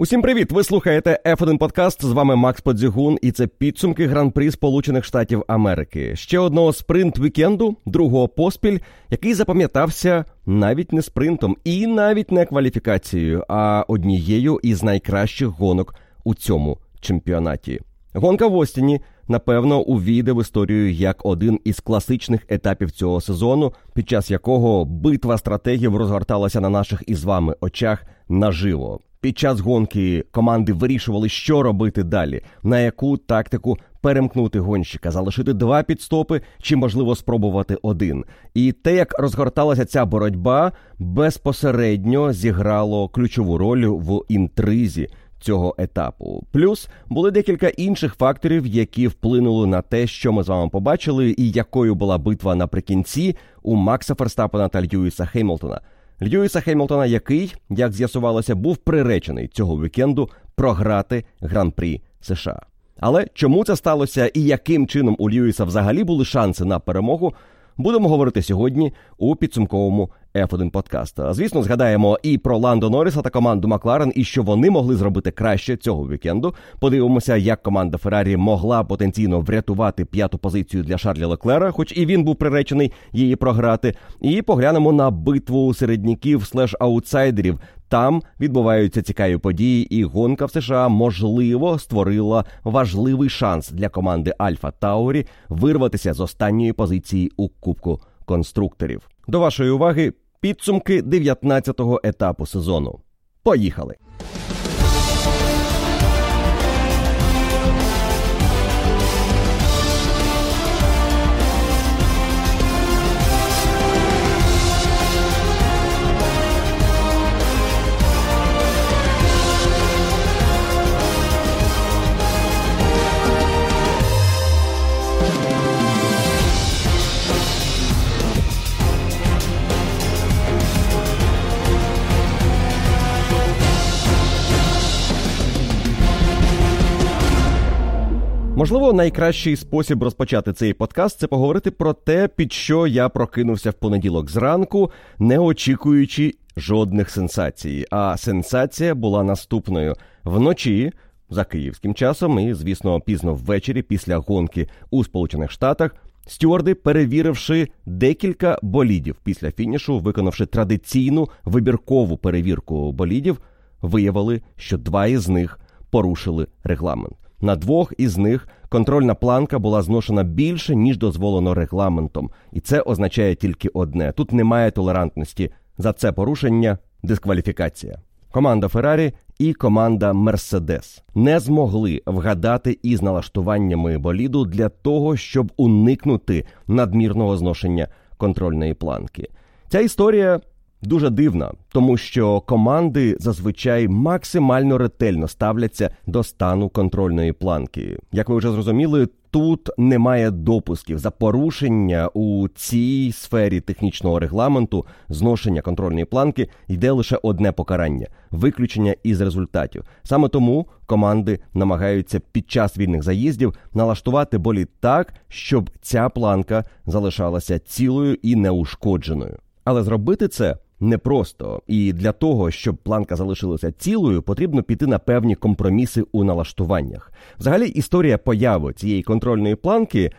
Усім привіт! Ви слухаєте F1 Подкаст. З вами Макс Подзігун, і це підсумки гран-прі Сполучених Штатів Америки. Ще одного спринт вікенду, другого поспіль, який запам'ятався навіть не спринтом і навіть не кваліфікацією, а однією із найкращих гонок у цьому чемпіонаті. Гонка в Остіні, напевно, увійде в історію як один із класичних етапів цього сезону, під час якого битва стратегів розгорталася на наших із вами очах наживо. Під час гонки команди вирішували, що робити далі, на яку тактику перемкнути гонщика, залишити два підстопи чи, можливо, спробувати один. І те, як розгорталася ця боротьба, безпосередньо зіграло ключову роль в інтризі. Цього етапу, плюс були декілька інших факторів, які вплинули на те, що ми з вами побачили, і якою була битва наприкінці у Макса Ферстапена та Льюіса Хеймлтона. Льюіса Хемілтона, який, як з'ясувалося, був приречений цього вікенду програти гран-прі США. Але чому це сталося і яким чином у Льюіса взагалі були шанси на перемогу, будемо говорити сьогодні у підсумковому F1 подкаст. Звісно, згадаємо і про Ландо Норріса та команду Макларен, і що вони могли зробити краще цього вікенду. Подивимося, як команда Феррарі могла потенційно врятувати п'яту позицію для Шарлі Леклера, хоч і він був приречений її програти. І поглянемо на битву середняків слеш аутсайдерів. Там відбуваються цікаві події, і гонка в США можливо створила важливий шанс для команди Альфа Таурі вирватися з останньої позиції у Кубку конструкторів. До вашої уваги підсумки 19-го етапу сезону. Поїхали! Можливо, найкращий спосіб розпочати цей подкаст це поговорити про те, під що я прокинувся в понеділок зранку, не очікуючи жодних сенсацій. А сенсація була наступною вночі. За київським часом, і, звісно, пізно ввечері, після гонки у Сполучених Штатах, стюарди, перевіривши декілька болідів після фінішу, виконавши традиційну вибіркову перевірку болідів, виявили, що два із них порушили регламент. На двох із них контрольна планка була зношена більше ніж дозволено регламентом, і це означає тільки одне: тут немає толерантності. За це порушення дискваліфікація. Команда Феррарі і команда Мерседес не змогли вгадати із налаштуваннями боліду для того, щоб уникнути надмірного зношення контрольної планки. Ця історія Дуже дивна, тому що команди зазвичай максимально ретельно ставляться до стану контрольної планки. Як ви вже зрозуміли, тут немає допусків за порушення у цій сфері технічного регламенту зношення контрольної планки йде лише одне покарання виключення із результатів. Саме тому команди намагаються під час вільних заїздів налаштувати болід так, щоб ця планка залишалася цілою і неушкодженою. Але зробити це непросто, і для того, щоб планка залишилася цілою, потрібно піти на певні компроміси у налаштуваннях. Взагалі, історія появи цієї контрольної планки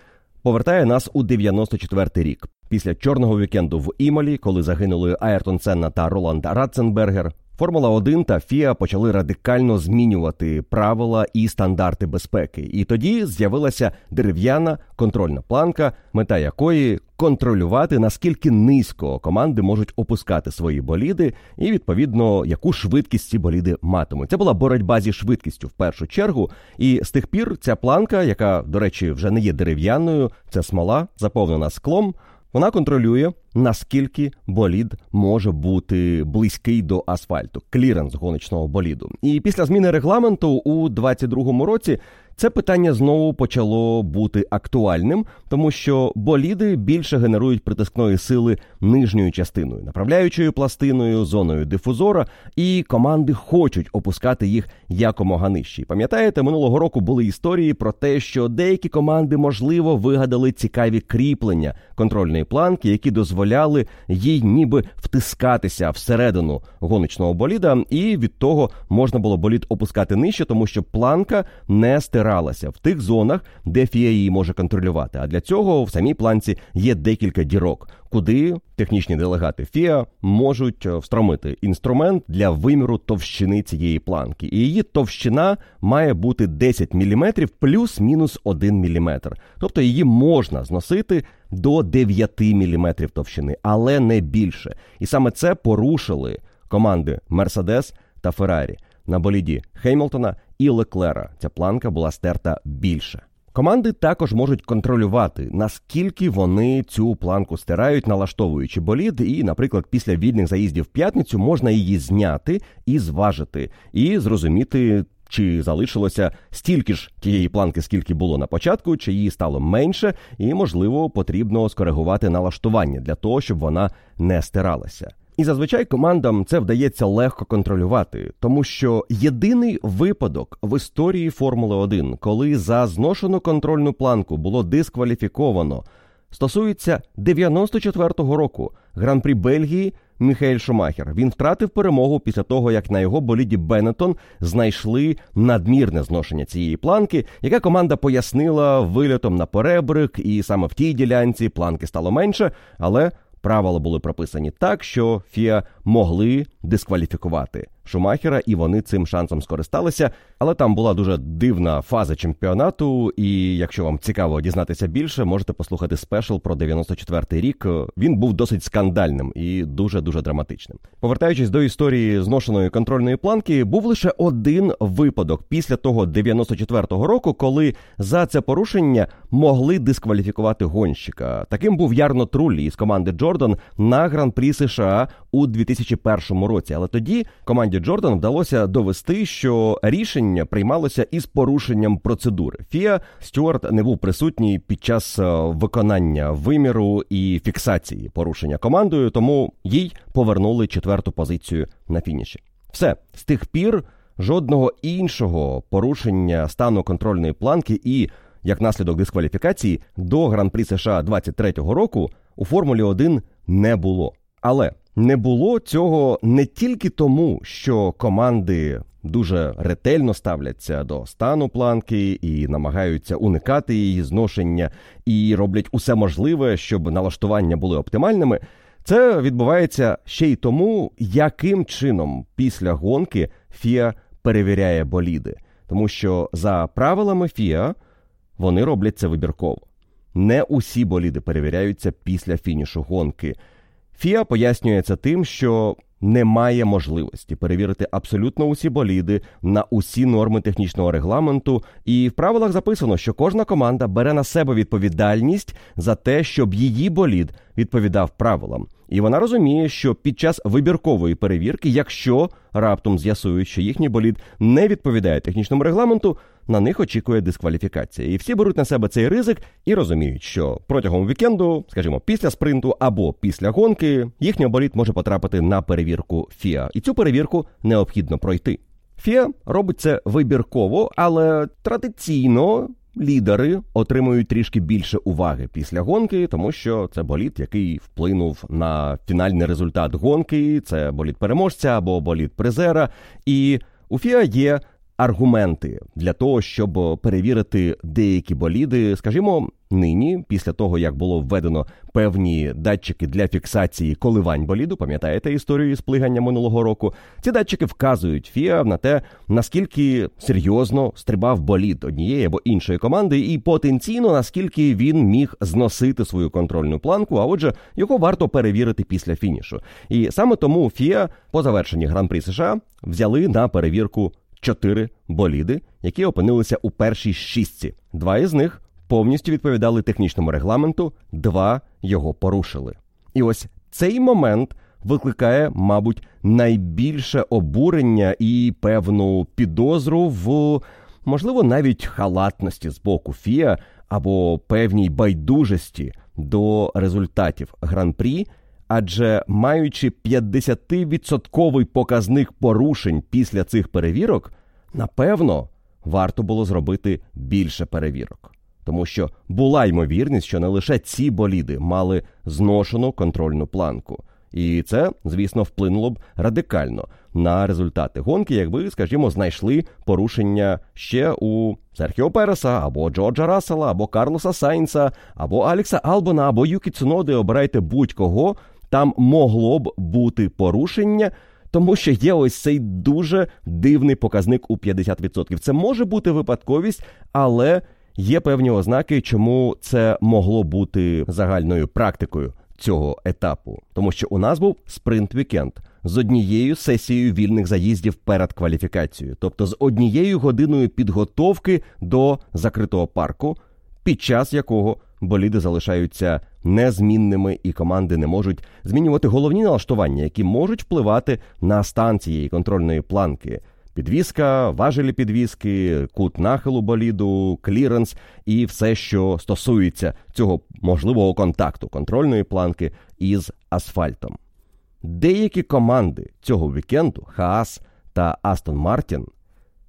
повертає нас у 94-й рік. Після чорного вікенду в Імолі, коли загинули Айртон Сенна та Роланд Радценбергер, Формула 1 та Фіа почали радикально змінювати правила і стандарти безпеки. І тоді з'явилася дерев'яна контрольна планка, мета якої контролювати наскільки низько команди можуть опускати свої боліди, і відповідно яку швидкість ці боліди матимуть. Це була боротьба зі швидкістю в першу чергу. І з тих пір ця планка, яка, до речі, вже не є дерев'яною, це смола, заповнена склом. Вона контролює, наскільки болід може бути близький до асфальту, кліренс гоночного боліду. І після зміни регламенту у 22-му році Це питання знову почало бути актуальним, тому що боліди більше генерують притискної сили нижньою частиною, направляючою пластиною, зоною дифузора, і команди хочуть опускати їх якомога нижче. Пам'ятаєте, минулого року були історії про те, що деякі команди, можливо, вигадали цікаві кріплення контрольної планки, які дозволяли їй ніби втискатися всередину гоночного боліда, і від того можна було болід опускати нижче, тому що планка не стиралася в тих зонах, де фія її може контролювати. А для цього в самій планці є декілька дірок, куди технічні делегати ФІА можуть е, встромити інструмент для виміру товщини цієї планки. І її товщина має бути 10 мм плюс-мінус 1 мм. Тобто її можна зносити до 9 мм товщини, але не більше. І саме це порушили команди Мерседес та Феррарі на боліді Хеймлтона і Леклера. Ця планка була стерта більше. Команди також можуть контролювати, наскільки вони цю планку стирають, налаштовуючи болід, і, наприклад, після вільних заїздів в п'ятницю можна її зняти і зважити, і зрозуміти. Чи залишилося стільки ж тієї планки, скільки було на початку, чи її стало менше, і можливо потрібно скоригувати налаштування для того, щоб вона не стиралася. І зазвичай командам це вдається легко контролювати, тому що єдиний випадок в історії Формули 1, коли за зношену контрольну планку було дискваліфіковано, стосується 94-го року гран-прі Бельгії. Міхаель Шумахер він втратив перемогу після того, як на його боліді Беннетон знайшли надмірне зношення цієї планки, яка команда пояснила вильотом на перебрик, і саме в тій ділянці планки стало менше, але правила були прописані так, що Фіа могли дискваліфікувати Шумахера, і вони цим шансом скористалися. Але там була дуже дивна фаза чемпіонату. І якщо вам цікаво дізнатися більше, можете послухати спешл про 94-й рік. Він був досить скандальним і дуже дуже драматичним. Повертаючись до історії зношеної контрольної планки, був лише один випадок після того 94-го року, коли за це порушення могли дискваліфікувати гонщика. Таким був Ярно Труллі із команди Джордан на гран-прі США у 2001 році. Але тоді команді Джордан вдалося довести, що рішення приймалося із порушенням процедури. Фіа Стюарт не був присутній під час е, виконання виміру і фіксації порушення командою, тому їй повернули четверту позицію на фініші. Все з тих пір жодного іншого порушення стану контрольної планки і як наслідок дискваліфікації до гран-прі США 23-го року у Формулі 1 не було. Але не було цього не тільки тому, що команди дуже ретельно ставляться до стану планки і намагаються уникати її зношення, і роблять усе можливе, щоб налаштування були оптимальними. Це відбувається ще й тому, яким чином після гонки Фіа перевіряє боліди, тому що за правилами Фіа вони роблять це вибірково. Не усі боліди перевіряються після фінішу гонки. Фіа пояснює це тим, що немає можливості перевірити абсолютно усі боліди на усі норми технічного регламенту, і в правилах записано, що кожна команда бере на себе відповідальність за те, щоб її болід відповідав правилам. І вона розуміє, що під час вибіркової перевірки, якщо раптом з'ясують, що їхній болід не відповідає технічному регламенту, на них очікує дискваліфікація. І всі беруть на себе цей ризик і розуміють, що протягом вікенду, скажімо, після спринту або після гонки, їхній болід може потрапити на перевірку ФІА. І цю перевірку необхідно пройти. ФІА робить це вибірково, але традиційно лідери отримують трішки більше уваги після гонки, тому що це боліт, який вплинув на фінальний результат гонки. Це боліт переможця або боліт призера. І у ФІА є аргументи для того, щоб перевірити деякі боліди, скажімо, нині, після того як було введено певні датчики для фіксації коливань боліду, пам'ятаєте історію з плигання минулого року? Ці датчики вказують ФІА на те, наскільки серйозно стрибав болід однієї або іншої команди, і потенційно наскільки він міг зносити свою контрольну планку. А отже, його варто перевірити після фінішу. І саме тому ФІА по завершенні гран-прі США взяли на перевірку чотири боліди, які опинилися у першій шістці. Два із них повністю відповідали технічному регламенту, два його порушили. І ось цей момент викликає, мабуть, найбільше обурення і певну підозру в можливо, навіть халатності з боку Фіа або певній байдужості до результатів гран-прі, адже маючи 50-відсотковий показник порушень після цих перевірок, напевно, варто було зробити більше перевірок. Тому що була ймовірність, що не лише ці боліди мали зношену контрольну планку. І це, звісно, вплинуло б радикально на результати гонки, якби, скажімо, знайшли порушення ще у Серхіо Переса, або Джорджа Рассела, або Карлоса Сайнса, або Алекса Албона, або Юкі Цуноди, обирайте будь-кого. Там могло б бути порушення. Тому що є ось цей дуже дивний показник у 50%. Це може бути випадковість, але є певні ознаки, чому це могло бути загальною практикою цього етапу, тому що у нас був спринт-вікенд з однією сесією вільних заїздів перед кваліфікацією, тобто з однією годиною підготовки до закритого парку, під час якого боліди залишаються незмінними, і команди не можуть змінювати головні налаштування, які можуть впливати на стан цієї контрольної планки підвізка, важелі підвізки, кут нахилу боліду, кліренс і все, що стосується цього можливого контакту контрольної планки із асфальтом. Деякі команди цього вікенду Хаас та Астон Мартін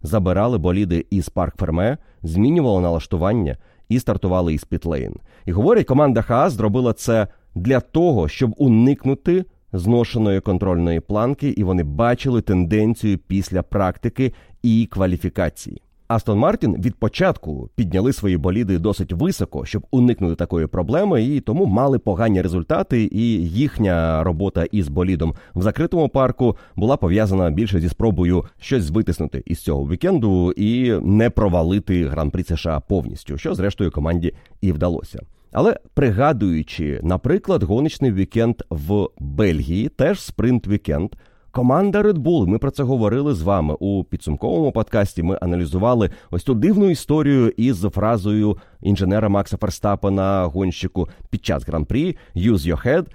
забирали боліди із парк Ферме, змінювали налаштування і стартували із Пітлейн. І говорять, команда Хаас зробила це для того, щоб уникнути зношеної контрольної планки, і вони бачили тенденцію після практики і кваліфікації. Астон Мартін від початку підняли свої боліди досить високо, щоб уникнути такої проблеми, і тому мали погані результати. І їхня робота із болідом в закритому парку була пов'язана більше зі спробою щось витиснути із цього вікенду і не провалити гран-прі США повністю, що зрештою команді і вдалося. Але пригадуючи, наприклад, гоночний вікенд в Бельгії, теж спринт вікенд. Команда Red Bull, ми про це говорили з вами у підсумковому подкасті. Ми аналізували ось ту дивну історію із фразою інженера Макса Ферстапена гонщику під час гран-прі «Use your head»,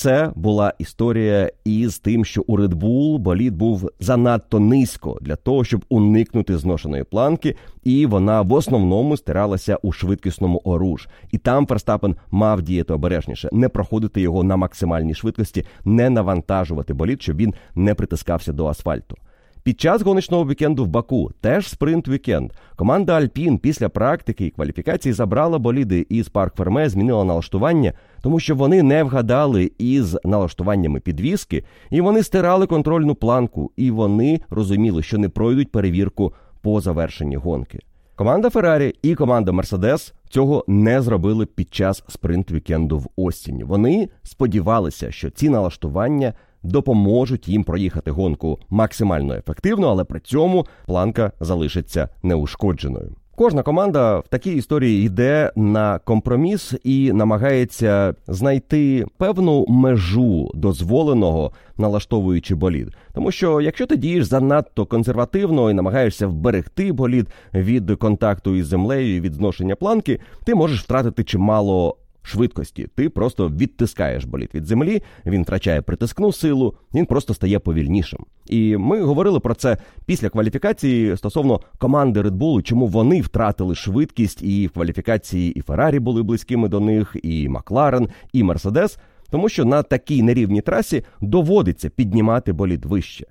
це була історія із тим, що у Red Bull болід був занадто низько для того, щоб уникнути зношеної планки, і вона в основному стиралася у швидкісному оруж. І там Ферстапен мав діяти обережніше, не проходити його на максимальній швидкості, не навантажувати болід, щоб він не притискався до асфальту. Під час гоночного вікенду в Баку теж спринт вікенд. Команда Альпін після практики і кваліфікації забрала боліди із парк Ферме, змінила налаштування, тому що вони не вгадали із налаштуваннями підвіски, і вони стирали контрольну планку, і вони розуміли, що не пройдуть перевірку по завершенні гонки. Команда Феррарі і команда Мерседес цього не зробили під час спринт вікенду в Остіні. Вони сподівалися, що ці налаштування допоможуть їм проїхати гонку максимально ефективно, але при цьому планка залишиться неушкодженою. Кожна команда в такій історії йде на компроміс і намагається знайти певну межу дозволеного, налаштовуючи болід. Тому що якщо ти дієш занадто консервативно і намагаєшся вберегти болід від контакту із землею і від зношення планки, ти можеш втратити чимало швидкості. Ти просто відтискаєш боліт від землі, він втрачає притискну силу, він просто стає повільнішим. І ми говорили про це після кваліфікації стосовно команди Red Bull, чому вони втратили швидкість, і в кваліфікації і Феррарі були близькими до них, і Макларен, і Мерседес, тому що на такій нерівній трасі доводиться піднімати болід вище.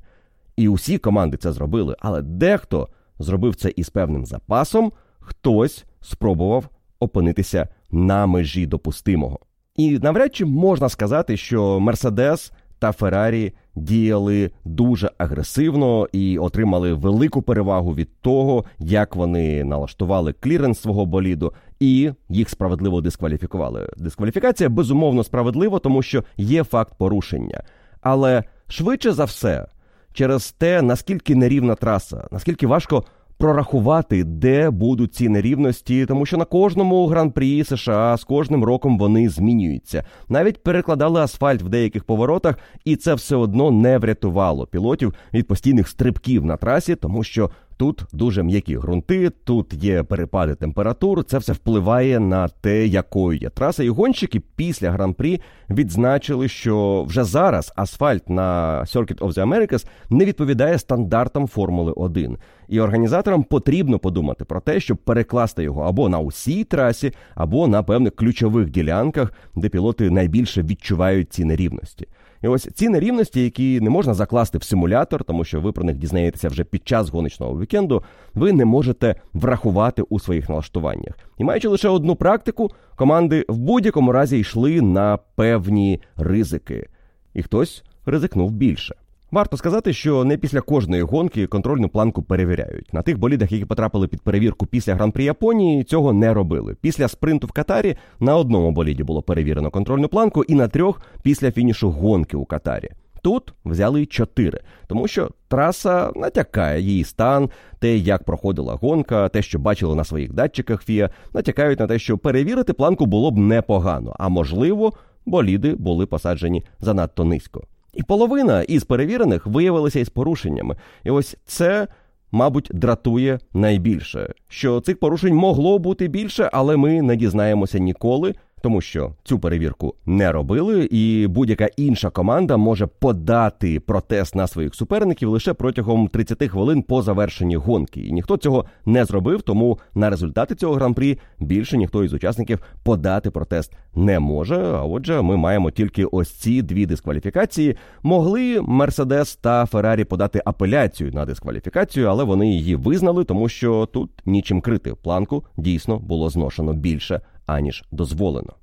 І усі команди це зробили, але дехто зробив це із певним запасом, хтось спробував опинитися на межі допустимого. І навряд чи можна сказати, що Мерседес та Феррарі діяли дуже агресивно і отримали велику перевагу від того, як вони налаштували кліренс свого боліду, і їх справедливо дискваліфікували. Дискваліфікація безумовно справедлива, тому що є факт порушення. Але швидше за все, через те, наскільки нерівна траса, наскільки важко прорахувати, де будуть ці нерівності, тому що на кожному гран-прі США з кожним роком вони змінюються. Навіть перекладали асфальт в деяких поворотах, і це все одно не врятувало пілотів від постійних стрибків на трасі, тому що Тут дуже м'які ґрунти, тут є перепади температур. Це все впливає на те, якою є траса. І гонщики після гран-прі відзначили, що вже зараз асфальт на Circuit of the Americas не відповідає стандартам Формули 1. І організаторам потрібно подумати про те, щоб перекласти його або на усій трасі, або на певних ключових ділянках, де пілоти найбільше відчувають ці нерівності. І ось ці нерівності, які не можна закласти в симулятор, тому що ви про них дізнаєтеся вже під час гоночного вікенду, ви не можете врахувати у своїх налаштуваннях. І маючи лише одну практику, команди в будь-якому разі йшли на певні ризики, і хтось ризикнув більше. Варто сказати, що не після кожної гонки контрольну планку перевіряють. На тих болідах, які потрапили під перевірку після гран-при Японії, цього не робили. Після спринту в Катарі на одному боліді було перевірено контрольну планку, і на трьох після фінішу гонки у Катарі. Тут взяли чотири, тому що траса натякає її стан, те, як проходила гонка, те, що бачили на своїх датчиках Фія, натякають на те, що перевірити планку було б непогано, а можливо, боліди були посаджені занадто низько. І половина із перевірених виявилася із порушеннями. І ось це, мабуть, дратує найбільше, що цих порушень могло бути більше, але ми не дізнаємося ніколи, тому що цю перевірку не робили, і будь-яка інша команда може подати протест на своїх суперників лише протягом 30 хвилин по завершенні гонки. І ніхто цього не зробив, тому на результати цього гран-прі більше ніхто із учасників подати протест не може. А отже, ми маємо тільки ось ці дві дискваліфікації. Могли Мерседес та Феррарі подати апеляцію на дискваліфікацію, але вони її визнали, тому що тут нічим крити планку дійсно було зношено більше аніж дозволено.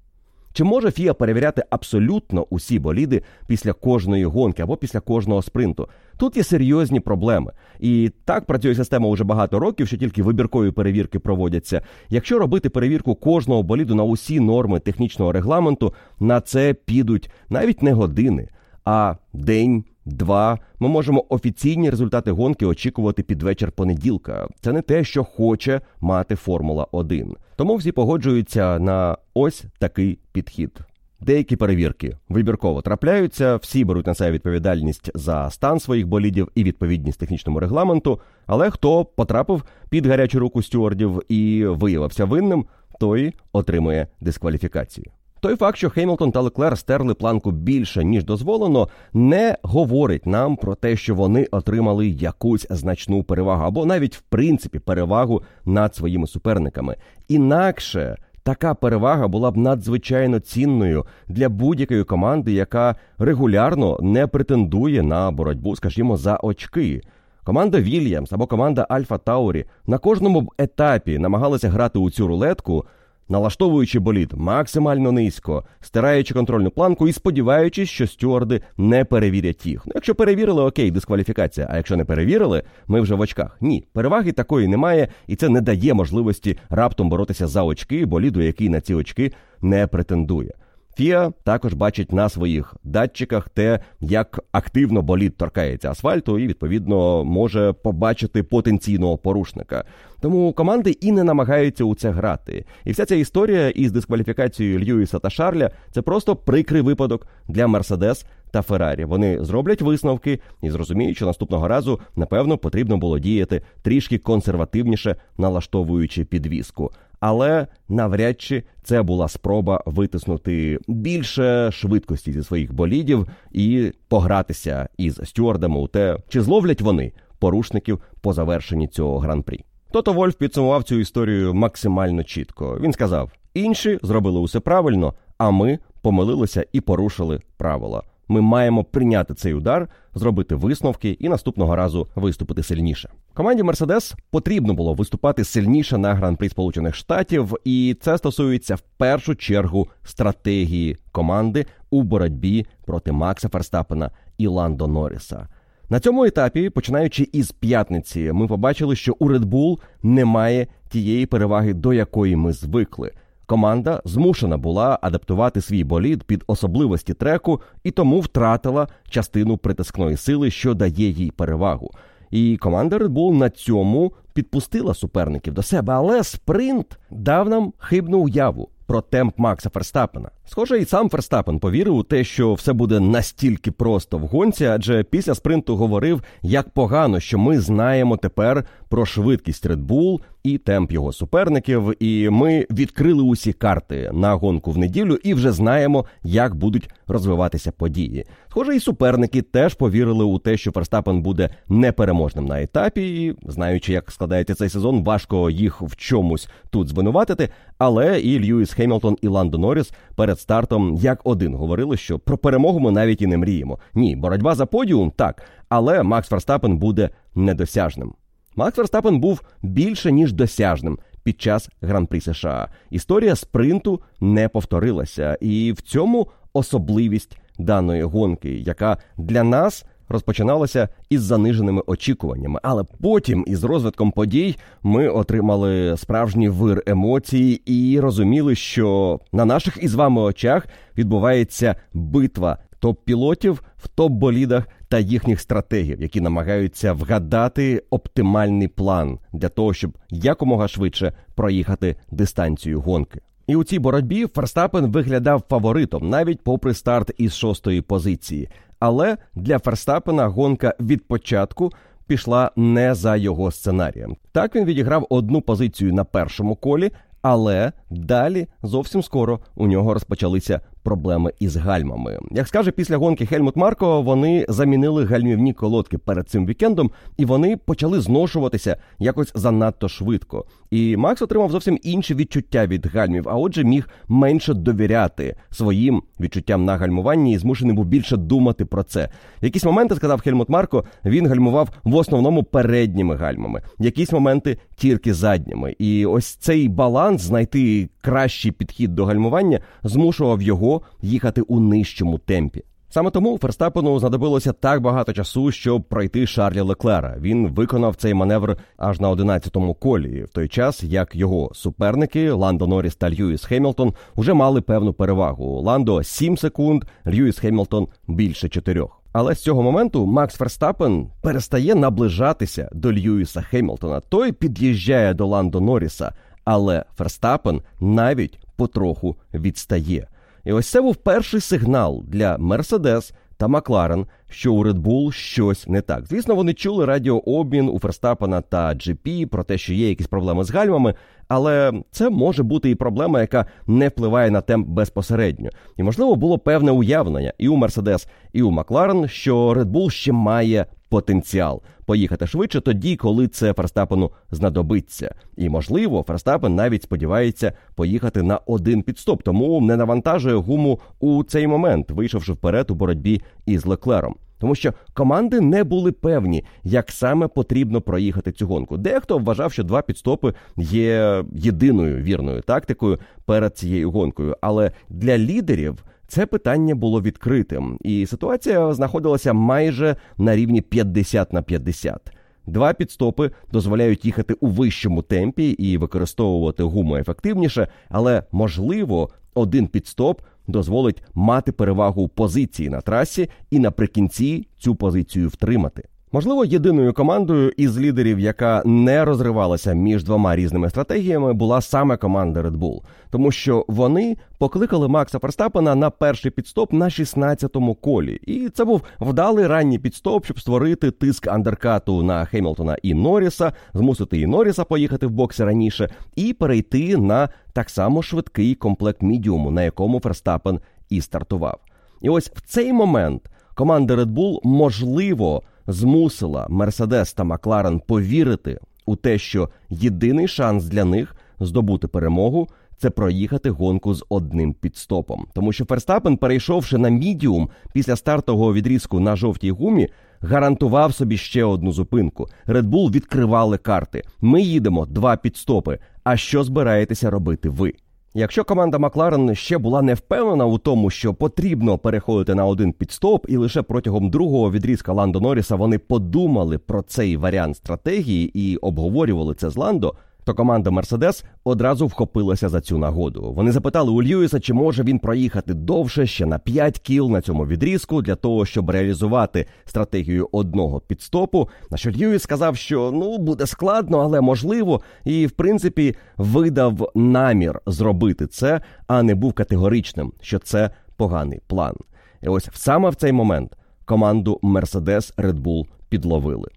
Чи може Фіа перевіряти абсолютно усі боліди після кожної гонки або після кожного спринту? Тут є серйозні проблеми. І так працює система уже багато років, що тільки вибіркові перевірки проводяться. Якщо робити перевірку кожного боліду на усі норми технічного регламенту, на це підуть навіть не години, а день. Два, ми можемо офіційні результати гонки очікувати під вечір понеділка. Це не те, що хоче мати Формула 1. Тому всі погоджуються на ось такий підхід. Деякі перевірки вибірково трапляються, всі беруть на себе відповідальність за стан своїх болідів і відповідність технічному регламенту. Але хто потрапив під гарячу руку стюардів і виявився винним, той отримує дискваліфікацію. Той факт, що Хеймлтон та Леклер стерли планку більше ніж дозволено, не говорить нам про те, що вони отримали якусь значну перевагу або навіть в принципі перевагу над своїми суперниками. Інакше така перевага була б надзвичайно цінною для будь-якої команди, яка регулярно не претендує на боротьбу, скажімо, за очки. Команда Вільямс або команда Альфа Таурі на кожному етапі намагалися грати у цю рулетку налаштовуючи болід максимально низько, стираючи контрольну планку і сподіваючись, що стюарди не перевірять їх. Ну, якщо перевірили, окей, дискваліфікація. А якщо не перевірили, ми вже в очках. Ні, переваги такої немає, і це не дає можливості раптом боротися за очки, боліду, який на ці очки не претендує. Фіа також бачить на своїх датчиках те, як активно болід торкається асфальту, і відповідно може побачити потенційного порушника. Тому команди і не намагаються у це грати. І вся ця історія із дискваліфікацією Льюіса та Шарля це просто прикрий випадок для Мерседес та Феррарі. Вони зроблять висновки і зрозуміють, що наступного разу напевно потрібно було діяти трішки консервативніше, налаштовуючи підвіску але навряд чи це була спроба витиснути більше швидкості зі своїх болідів і погратися із стюардами у те, чи зловлять вони порушників по завершенні цього гран-прі. Тото Вольф підсумував цю історію максимально чітко. Він сказав: інші зробили усе правильно, а ми помилилися і порушили правила. Ми маємо прийняти цей удар, зробити висновки і наступного разу виступити сильніше. Команді Мерседес потрібно було виступати сильніше на гран-прі Сполучених Штатів, і це стосується в першу чергу стратегії команди у боротьбі проти Макса Ферстапена і Ландо Норріса. На цьому етапі, починаючи із п'ятниці, ми побачили, що у Red Bull немає тієї переваги, до якої ми звикли. Команда змушена була адаптувати свій болід під особливості треку і тому втратила частину притискної сили, що дає їй перевагу. І команда Red Bull на цьому підпустила суперників до себе, але спринт дав нам хибну уяву про темп Макса Ферстапена. Схоже, і сам Ферстапен повірив у те, що все буде настільки просто в гонці, адже після спринту говорив, як погано, що ми знаємо тепер про швидкість Red Bull і темп його суперників. І ми відкрили усі карти на гонку в неділю і вже знаємо, як будуть розвиватися події. Схоже, і суперники теж повірили у те, що Ферстапен буде непереможним на етапі, і знаючи, як складається цей сезон, важко їх в чомусь тут звинуватити. Але і Льюіс Хемілтон і Ландо Норріс перед стартом як один говорили, що про перемогу ми навіть і не мріємо. Ні, боротьба за подіум так, але Макс Ферстапен буде недосяжним. Макс Ферстапен був більше ніж досяжним під час гран-прі США. Історія спринту не повторилася, і в цьому особливість даної гонки, яка для нас розпочиналася із заниженими очікуваннями. Але потім, із розвитком подій, ми отримали справжній вир емоцій і розуміли, що на наших із вами очах відбувається битва топ-пілотів в топ-болідах та їхніх стратегів, які намагаються вгадати оптимальний план для того, щоб якомога швидше проїхати дистанцію гонки. І у цій боротьбі Ферстапен виглядав фаворитом навіть попри старт із шостої позиції. Але для Ферстапена гонка від початку пішла не за його сценарієм. Так він відіграв одну позицію на першому колі, але далі зовсім скоро у нього розпочалися проблеми із гальмами. Як скаже після гонки Хельмут Марко, вони замінили гальмівні колодки перед цим вікендом, і вони почали зношуватися якось занадто швидко. І Макс отримав зовсім інші відчуття від гальмів, а отже, міг менше довіряти своїм відчуттям на гальмуванні і змушений був більше думати про це. Якісь моменти сказав Хельмут Марко, він гальмував в основному передніми гальмами, якісь моменти тільки задніми. І ось цей баланс знайти кращий підхід до гальмування змушував його їхати у нижчому темпі. Саме тому Ферстапену знадобилося так багато часу, щоб пройти Шарлі Леклера. Він виконав цей маневр аж на 11-му колі, в той час як його суперники Ландо Норріс та Льюіс Хемілтон вже мали певну перевагу. Ландо 7 секунд, Льюіс Хемілтон більше 4. Але з цього моменту Макс Ферстапен перестає наближатися до Льюіса Хемілтона. Той під'їжджає до Ландо Норріса, але Ферстапен навіть потроху відстає. І ось це був перший сигнал для Мерседес та Макларен, що у Red Bull щось не так. Звісно, вони чули радіообмін у Ферстапена та GP про те, що є якісь проблеми з гальмами, але це може бути і проблема, яка не впливає на темп безпосередньо. І можливо було певне уявлення і у Мерседес, і у Макларен, що Red Bull ще має потенціал поїхати швидше тоді, коли це Ферстапену знадобиться. І можливо, Ферстапен навіть сподівається поїхати на один підстоп, тому не навантажує гуму у цей момент, вийшовши вперед у боротьбі із Леклером. Тому що команди не були певні, як саме потрібно проїхати цю гонку. Дехто вважав, що два підстопи є єдиною вірною тактикою перед цією гонкою. Але для лідерів це питання було відкритим, і ситуація знаходилася майже на рівні 50 на 50. Два підстопи дозволяють їхати у вищому темпі і використовувати гуму ефективніше, але можливо один підстоп дозволить мати перевагу позиції на трасі і наприкінці цю позицію втримати. Можливо, єдиною командою із лідерів, яка не розривалася між двома різними стратегіями, була саме команда Red Bull. тому що вони покликали Макса Ферстапена на перший підстоп на 16-му колі, і це був вдалий ранній підстоп, щоб створити тиск андеркату на Хемілтона і Норріса, змусити і Норріса поїхати в бокси раніше, і перейти на так само швидкий комплект мідіуму, на якому Ферстапен і стартував. І ось в цей момент команда Red Bull можливо змусила Мерседес та Макларен повірити у те, що єдиний шанс для них здобути перемогу. Це проїхати гонку з одним підстопом, тому що Ферстапен, перейшовши на мідіум після стартового відрізку на жовтій гумі, гарантував собі ще одну зупинку. Red Bull відкривали карти. Ми їдемо два підстопи. А що збираєтеся робити ви? Якщо команда Макларен ще була не впевнена у тому, що потрібно переходити на один підстоп, і лише протягом другого відрізка Ландо Норріса вони подумали про цей варіант стратегії і обговорювали це з Ландо, то команда Мерседес одразу вхопилася за цю нагоду. Вони запитали у Льюіса, чи може він проїхати довше ще на 5 кіл на цьому відрізку для того, щоб реалізувати стратегію одного підстопу. На що Льюіс сказав, що ну буде складно, але можливо, і в принципі видав намір зробити це, а не був категоричним, що це поганий план. І ось саме в цей момент команду Мерседес Red Bull підловили.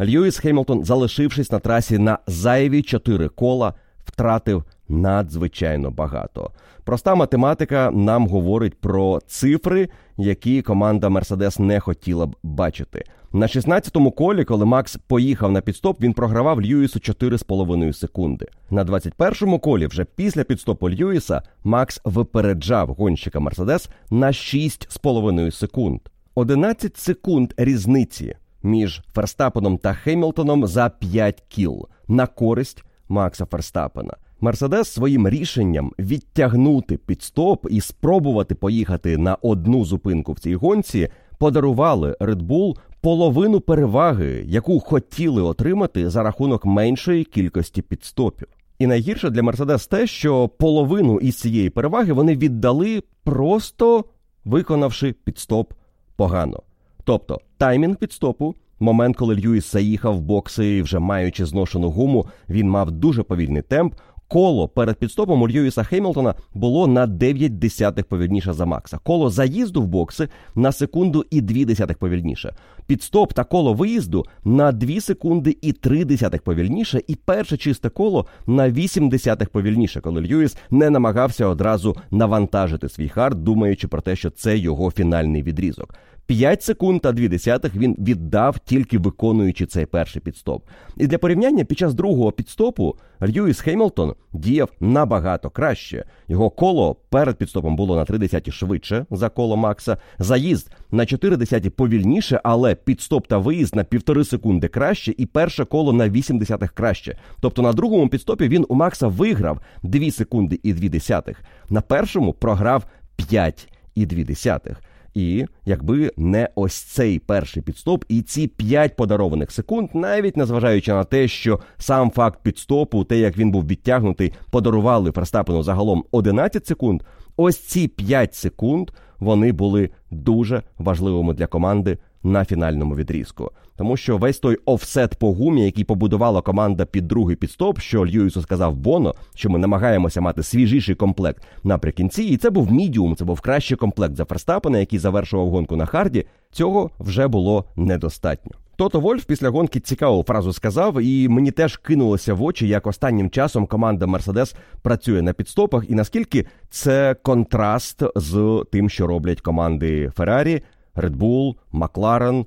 Льюіс Хемілтон, залишившись на трасі на зайві чотири кола, втратив надзвичайно багато. Проста математика нам говорить про цифри, які команда Мерседес не хотіла б бачити. На 16-му колі, коли Макс поїхав на підстоп, він програвав Льюісу 4,5 секунди. На 21-му колі, вже після підстопу Льюіса, Макс випереджав гонщика Мерседес на 6,5 секунд. 11 секунд різниці між Ферстапеном та Хемілтоном за 5 кіл на користь Макса Ферстапена. Мерседес своїм рішенням відтягнути підстоп і спробувати поїхати на одну зупинку в цій гонці подарували Red Bull половину переваги, яку хотіли отримати за рахунок меншої кількості підстопів. І найгірше для Мерседес те, що половину із цієї переваги вони віддали, просто виконавши пітстоп погано. Тобто таймінг пітстопу, момент, коли Льюіс заїхав в бокси, вже маючи зношену гуму, він мав дуже повільний темп. Коло перед пітстопом у Льюіса Хемілтона було на 9 десятих повільніше за Макса. Коло заїзду в бокси на секунду і 2 десятих повільніше. Пітстоп та коло виїзду на 2 секунди і 3 десятих повільніше. І перше чисте коло на 8 десятих повільніше, коли Льюіс не намагався одразу навантажити свій hard, думаючи про те, що це його фінальний відрізок. 5 секунд та 2 десятих він віддав, тільки виконуючи цей перший підстоп. І для порівняння під час другого підстопу Льюіс Хеймлтон діяв набагато краще. Його коло перед підстопом було на 3 десяті швидше за коло Макса. Заїзд на 4 десяті повільніше, але підстоп та виїзд на півтори секунди краще, і перше коло на 8 десятих краще. Тобто на другому підстопі він у Макса виграв 2 секунди і 2 десятих. На першому програв 5 і 2 десятих. І якби не ось цей перший підстоп, і ці 5 подарованих секунд, навіть незважаючи на те, що сам факт підстопу, те, як він був відтягнутий, подарували Ферстапену загалом 11 секунд. Ось ці 5 секунд вони були дуже важливими для команди на фінальному відрізку. Тому що весь той офсет по гумі, який побудувала команда під другий підстоп, що Льюісу сказав Боно, що ми намагаємося мати свіжіший комплект наприкінці, і це був мідіум, це був кращий комплект за Ферстапена, який завершував гонку на харді. Цього вже було недостатньо. Тото Вольф після гонки цікаву фразу сказав, і мені теж кинулося в очі, як останнім часом команда Мерседес працює на підстопах, і наскільки це контраст з тим, що роблять команди Феррарі, Bull, Макларен.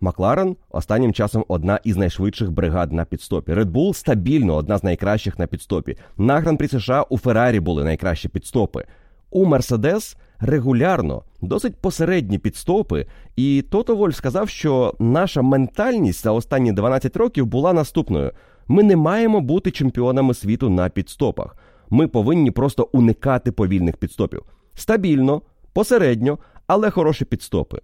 Макларен останнім часом одна із найшвидших бригад на підстопі. Red Bull стабільно одна з найкращих на підстопі. На гран-прі США у Феррарі були найкращі підстопи. У Мерседес регулярно досить посередні підстопи. І Тото Вольф сказав, що наша ментальність за останні 12 років була наступною: ми не маємо бути чемпіонами світу на підстопах. Ми повинні просто уникати повільних підстопів. Стабільно, посередньо, але хороші підстопи.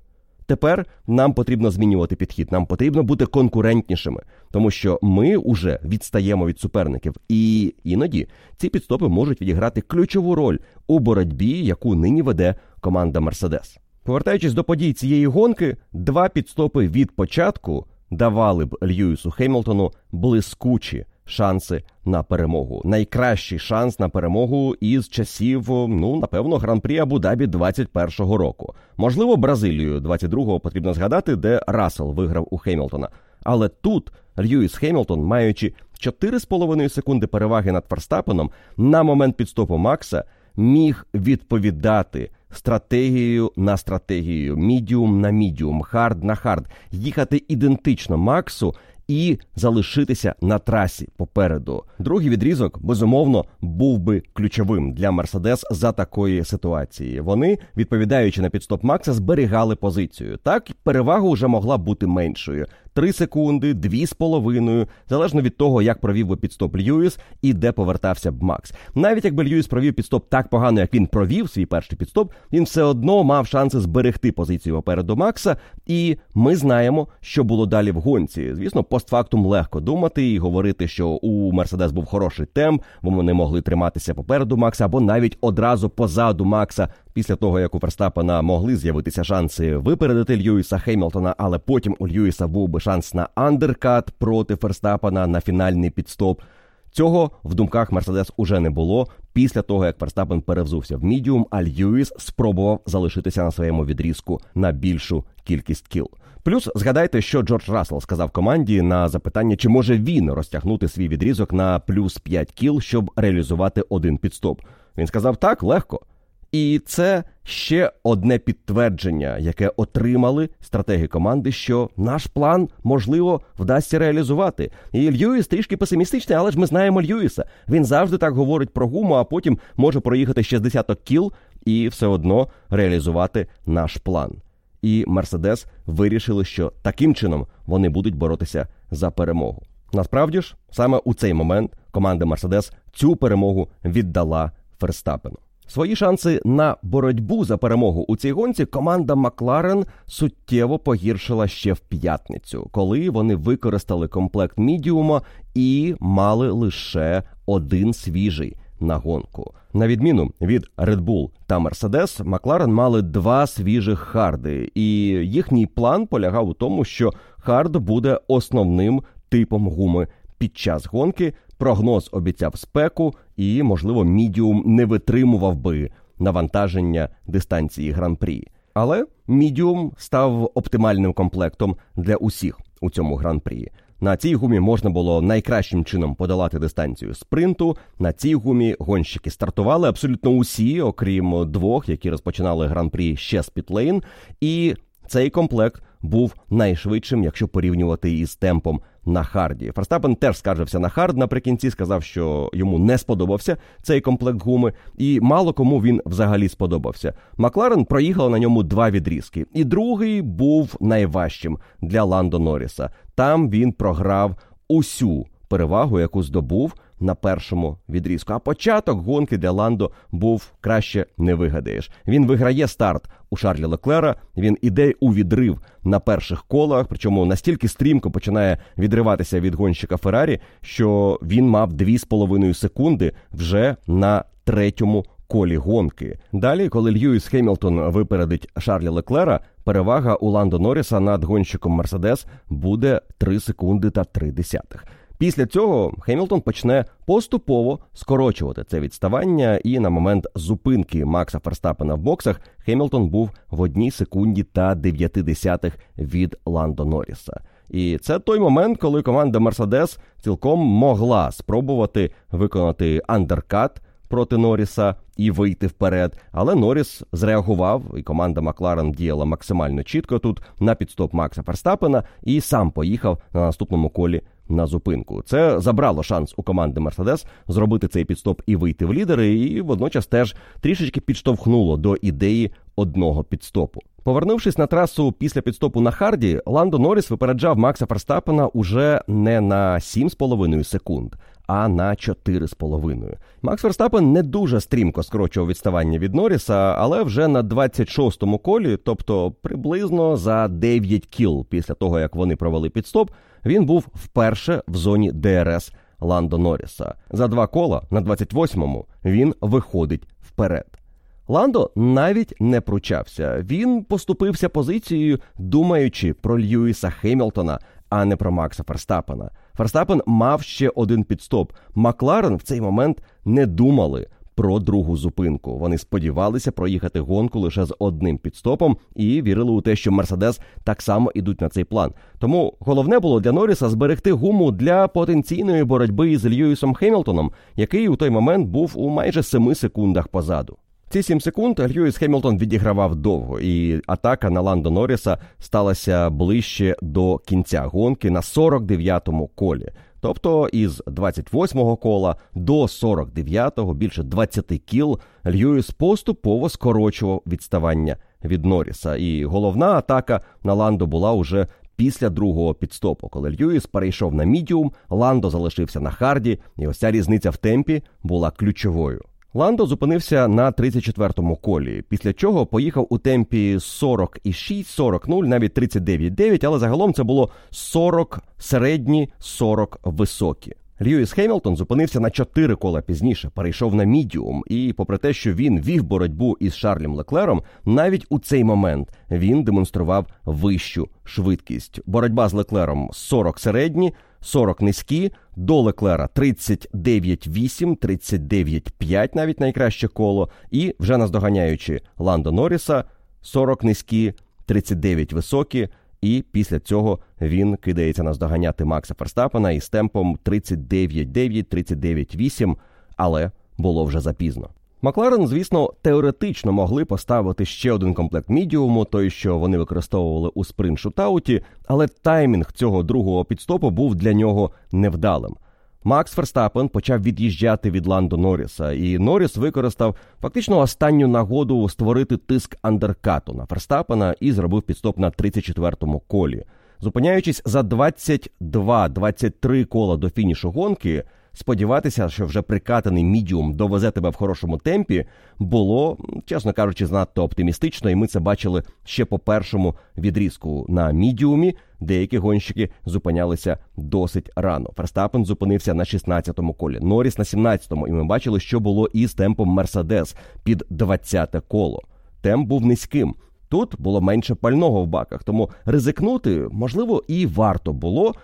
Тепер нам потрібно змінювати підхід. Нам потрібно бути конкурентнішими, тому що ми вже відстаємо від суперників, і іноді ці підстопи можуть відіграти ключову роль у боротьбі, яку нині веде команда Мерседес. Повертаючись до подій цієї гонки, два підстопи від початку давали б Льюісу Хеймлтону блискучі шанси на перемогу. Найкращий шанс на перемогу із часів, ну напевно, гран-прі Абу-Дабі 21-го року. Можливо, Бразилію 22-го потрібно згадати, де Рассел виграв у Хеймлтона. Але тут Льюіс Хемілтон, маючи 4,5 секунди переваги над Ферстапеном, на момент пітстопу Макса міг відповідати стратегією на стратегію, мідіум на medium, hard на hard, їхати ідентично Максу і залишитися на трасі попереду. Другий відрізок безумовно був би ключовим для Мерседес за такої ситуації. Вони, відповідаючи на пітстоп Макса, зберігали позицію. Так перевага вже могла бути меншою. 3 секунди, 2,5, залежно від того, як провів би пітстоп Льюіс і де повертався б Макс. Навіть якби Льюіс провів пітстоп так погано, як він провів свій перший пітстоп, він все одно мав шанси зберегти позицію попереду Макса. І ми знаємо, що було далі в гонці. Звісно, постфактум легко думати і говорити, що у Мерседес був хороший темп, бо вони могли триматися попереду Макса або навіть одразу позаду Макса після того, як у Ферстапена могли з'явитися шанси випередити Льюіса Хемілтона, але потім у Льюіса був би шанс на undercut проти Ферстапена на фінальний пітстоп. Цього в думках Мерседес уже не було після того, як Ферстапен перевзувся в мідіум, а Льюіс спробував залишитися на своєму відрізку на більшу кількість кіл. Плюс згадайте, що Джордж Рассел сказав команді на запитання, чи може він розтягнути свій відрізок на плюс 5 кіл, щоб реалізувати один пітстоп. Він сказав так, легко. І це ще одне підтвердження, яке отримали стратеги команди, що наш план можливо вдасться реалізувати. І Льюіс трішки песимістичний, але ж ми знаємо Льюіса. Він завжди так говорить про гуму, а потім може проїхати 60 кіл і все одно реалізувати наш план. І Мерседес вирішили, що таким чином вони будуть боротися за перемогу. Насправді ж, саме у цей момент команда Мерседес цю перемогу віддала Ферстапену. Свої шанси на боротьбу за перемогу у цій гонці команда Макларен суттєво погіршила ще в п'ятницю, коли вони використали комплект мідіума і мали лише один свіжий на гонку. На відміну від Red Bull та Mercedes, Макларен мали два свіжих харди, і їхній план полягав у тому, що hard буде основним типом гуми під час гонки. Прогноз обіцяв спеку, і, можливо, мідіум не витримував би навантаження дистанції гран-прі. Але мідіум став оптимальним комплектом для усіх у цьому гран-прі. На цій гумі можна було найкращим чином подолати дистанцію спринту. На цій гумі гонщики стартували абсолютно усі, окрім двох, які розпочинали гран-прі ще з pit lane. І цей комплект був найшвидшим, якщо порівнювати із темпом на харді. Ферстапен теж скаржився на хард наприкінці, сказав, що йому не сподобався цей комплект гуми, і мало кому він взагалі сподобався. Макларен проїхав на ньому два відрізки, і другий був найважчим для Ландо Норріса. Там він програв усю перевагу, яку здобув на першому відрізку. А початок гонки для Ландо був краще не вигадаєш. Він виграє старт у Шарлі Леклера. Він іде у відрив на перших колах, причому настільки стрімко починає відриватися від гонщика Феррарі, що він мав 2,5 секунди вже на третьому. Колі гонки. Далі, коли Льюіс Хемілтон випередить Шарлі Леклера, перевага у Ландо Норріса над гонщиком Мерседес буде 3 секунди та 3 десятих. Після цього Хемілтон почне поступово скорочувати це відставання, і на момент зупинки Макса Ферстапена в боксах Хемілтон був в одній секунді та 9 десятих від Ландо Норріса. І це той момент, коли команда Мерседес цілком могла спробувати виконати андеркат проти Норріса і вийти вперед. Але Норріс зреагував, і команда Макларен діяла максимально чітко тут на підстоп Макса Ферстапена і сам поїхав на наступному колі на зупинку. Це забрало шанс у команди Мерседес зробити цей підстоп і вийти в лідери, і водночас теж трішечки підштовхнуло до ідеї одного підстопу. Повернувшись на трасу після підстопу на Харді, Ландо Норріс випереджав Макса Ферстапена уже не на 7,5 секунд, а на 4,5. Макс Верстапен не дуже стрімко скорочував відставання від Норріса, але вже на 26-му колі, тобто приблизно за 9 кіл після того, як вони провели підстоп, він був вперше в зоні ДРС Ландо Норріса. За два кола на 28-му він виходить вперед. Ландо навіть не пручався. Він поступився позицією, думаючи про Льюіса Хемілтона, а не про Макса Ферстапена. Ферстапен мав ще один підстоп. Макларен в цей момент не думали про другу зупинку. Вони сподівалися проїхати гонку лише з одним підстопом і вірили у те, що Мерседес так само ідуть на цей план. Тому головне було для Норріса зберегти гуму для потенційної боротьби з Льюісом Хемілтоном, який у той момент був у майже семи секундах позаду. Ці сім секунд Льюіс Хемілтон відігравав довго, і атака на Ландо Норріса сталася ближче до кінця гонки на 49-му колі. Тобто із 28-го кола до 49-го, більше 20 кіл, Льюіс поступово скорочував відставання від Норріса. І головна атака на Ландо була уже після другого підстопу, коли Льюіс перейшов на мідіум, Ландо залишився на харді, і ось ця різниця в темпі була ключовою. Ландо зупинився на 34-му колі, після чого поїхав у темпі 46, 40-0, навіть 39-9, але загалом це було 40 середні, 40 високі. Льюіс Хемілтон зупинився на 4 кола пізніше, перейшов на мідіум, і, попри те, що він вів боротьбу із Шарлем Леклером, навіть у цей момент він демонстрував вищу швидкість. Боротьба з Леклером 40 середні, 40 низькі, до Леклера 39-8, 39-5 навіть найкраще коло, і вже наздоганяючи Ландо Норріса 40 низькі, 39 високі. І після цього він кидається наздоганяти Макса Ферстапена із темпом 39-9, 39-8, але було вже запізно. Макларен, звісно, теоретично могли поставити ще один комплект мідіуму, той, що вони використовували у спринт шутауті, але таймінг цього другого підстопу був для нього невдалим. Макс Ферстапен почав від'їжджати від Ландо Норріса, і Норріс використав фактично останню нагоду створити тиск андеркату на Ферстапена і зробив підстоп на 34-му колі. Зупиняючись за 22-23 кола до фінішу гонки, сподіватися, що вже прикатаний мідіум довезе тебе в хорошому темпі, було, чесно кажучи, занадто оптимістично, і ми це бачили ще по першому відрізку на мідіумі. Деякі гонщики зупинялися досить рано. Ферстапен зупинився на 16-му колі, Норріс на 17-му, і ми бачили, що було із темпом Мерседес під 20-те коло. Темп був низьким. Тут було менше пального в баках, тому ризикнути можливо і варто було,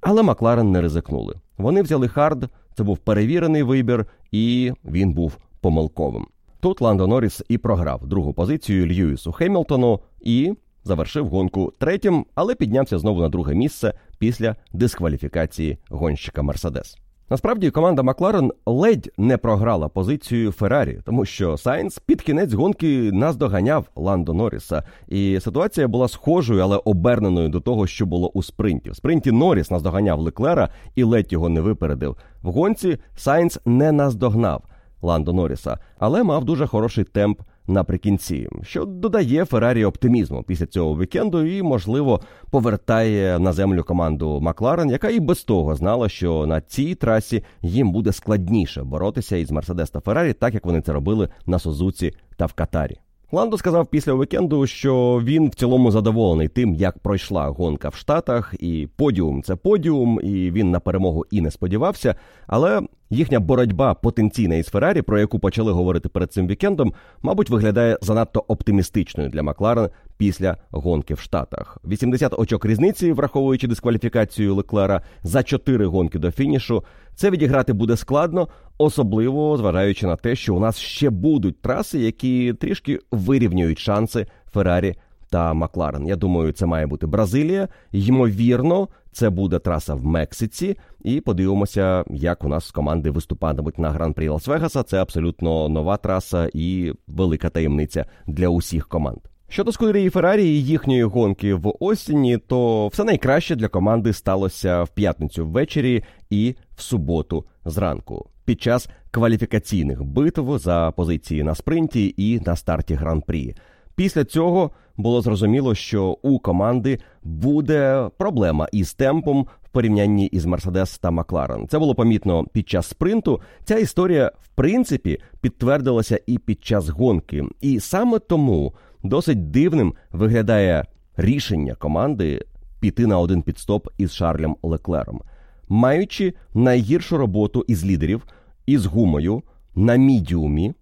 але Макларен не ризикнули. Вони взяли хард, це був перевірений вибір, і він був помилковим. Тут Ландо Норріс і програв другу позицію Льюісу Хемілтону і завершив гонку третім, але піднявся знову на друге місце після дискваліфікації гонщика Мерседес. Насправді команда Макларен ледь не програла позицію Феррарі, тому що Сайнс під кінець гонки наздоганяв Ландо Норріса, і ситуація була схожою, але оберненою до того, що було у спринті. В спринті Норріс наздоганяв Леклера і ледь його не випередив. В гонці Сайнс не наздогнав Ландо Норріса, але мав дуже хороший темп наприкінці, що додає Феррарі оптимізму після цього вікенду і, можливо, повертає на землю команду Макларен, яка і без того знала, що на цій трасі їм буде складніше боротися із Мерседес та Феррарі, так як вони це робили на Сузуці та в Катарі. Ландо сказав після вікенду, що він в цілому задоволений тим, як пройшла гонка в Штатах, і подіум це подіум, і він на перемогу і не сподівався. Але їхня боротьба потенційна із Феррарі, про яку почали говорити перед цим вікендом, мабуть, виглядає занадто оптимістичною для Макларен після гонки в Штатах. 80 очок різниці, враховуючи дискваліфікацію Леклера за 4 гонки до фінішу. Це відіграти буде складно, особливо зважаючи на те, що у нас ще будуть траси, які трішки вирівнюють шанси Феррарі та Макларен. Я думаю, це має бути Бразилія. Ймовірно, це буде траса в Мексиці. І подивимося, як у нас команди виступатимуть на гран-прі Лас-Вегаса. Це абсолютно нова траса і велика таємниця для усіх команд. Щодо Скудерії Феррарі і їхньої гонки в осені, то все найкраще для команди сталося в п'ятницю ввечері і в суботу зранку під час кваліфікаційних битв за позиції на спринті і на старті гран-прі. Після цього було зрозуміло, що у команди буде проблема із темпом в порівнянні із Мерседес та Макларен. Це було помітно під час спринту. Ця історія, в принципі, підтвердилася і під час гонки. І саме тому досить дивним виглядає рішення команди піти на один підстоп із Шарлем Леклером, маючи найгіршу роботу із лідерів із гумою на мідіумі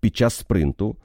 під час спринту.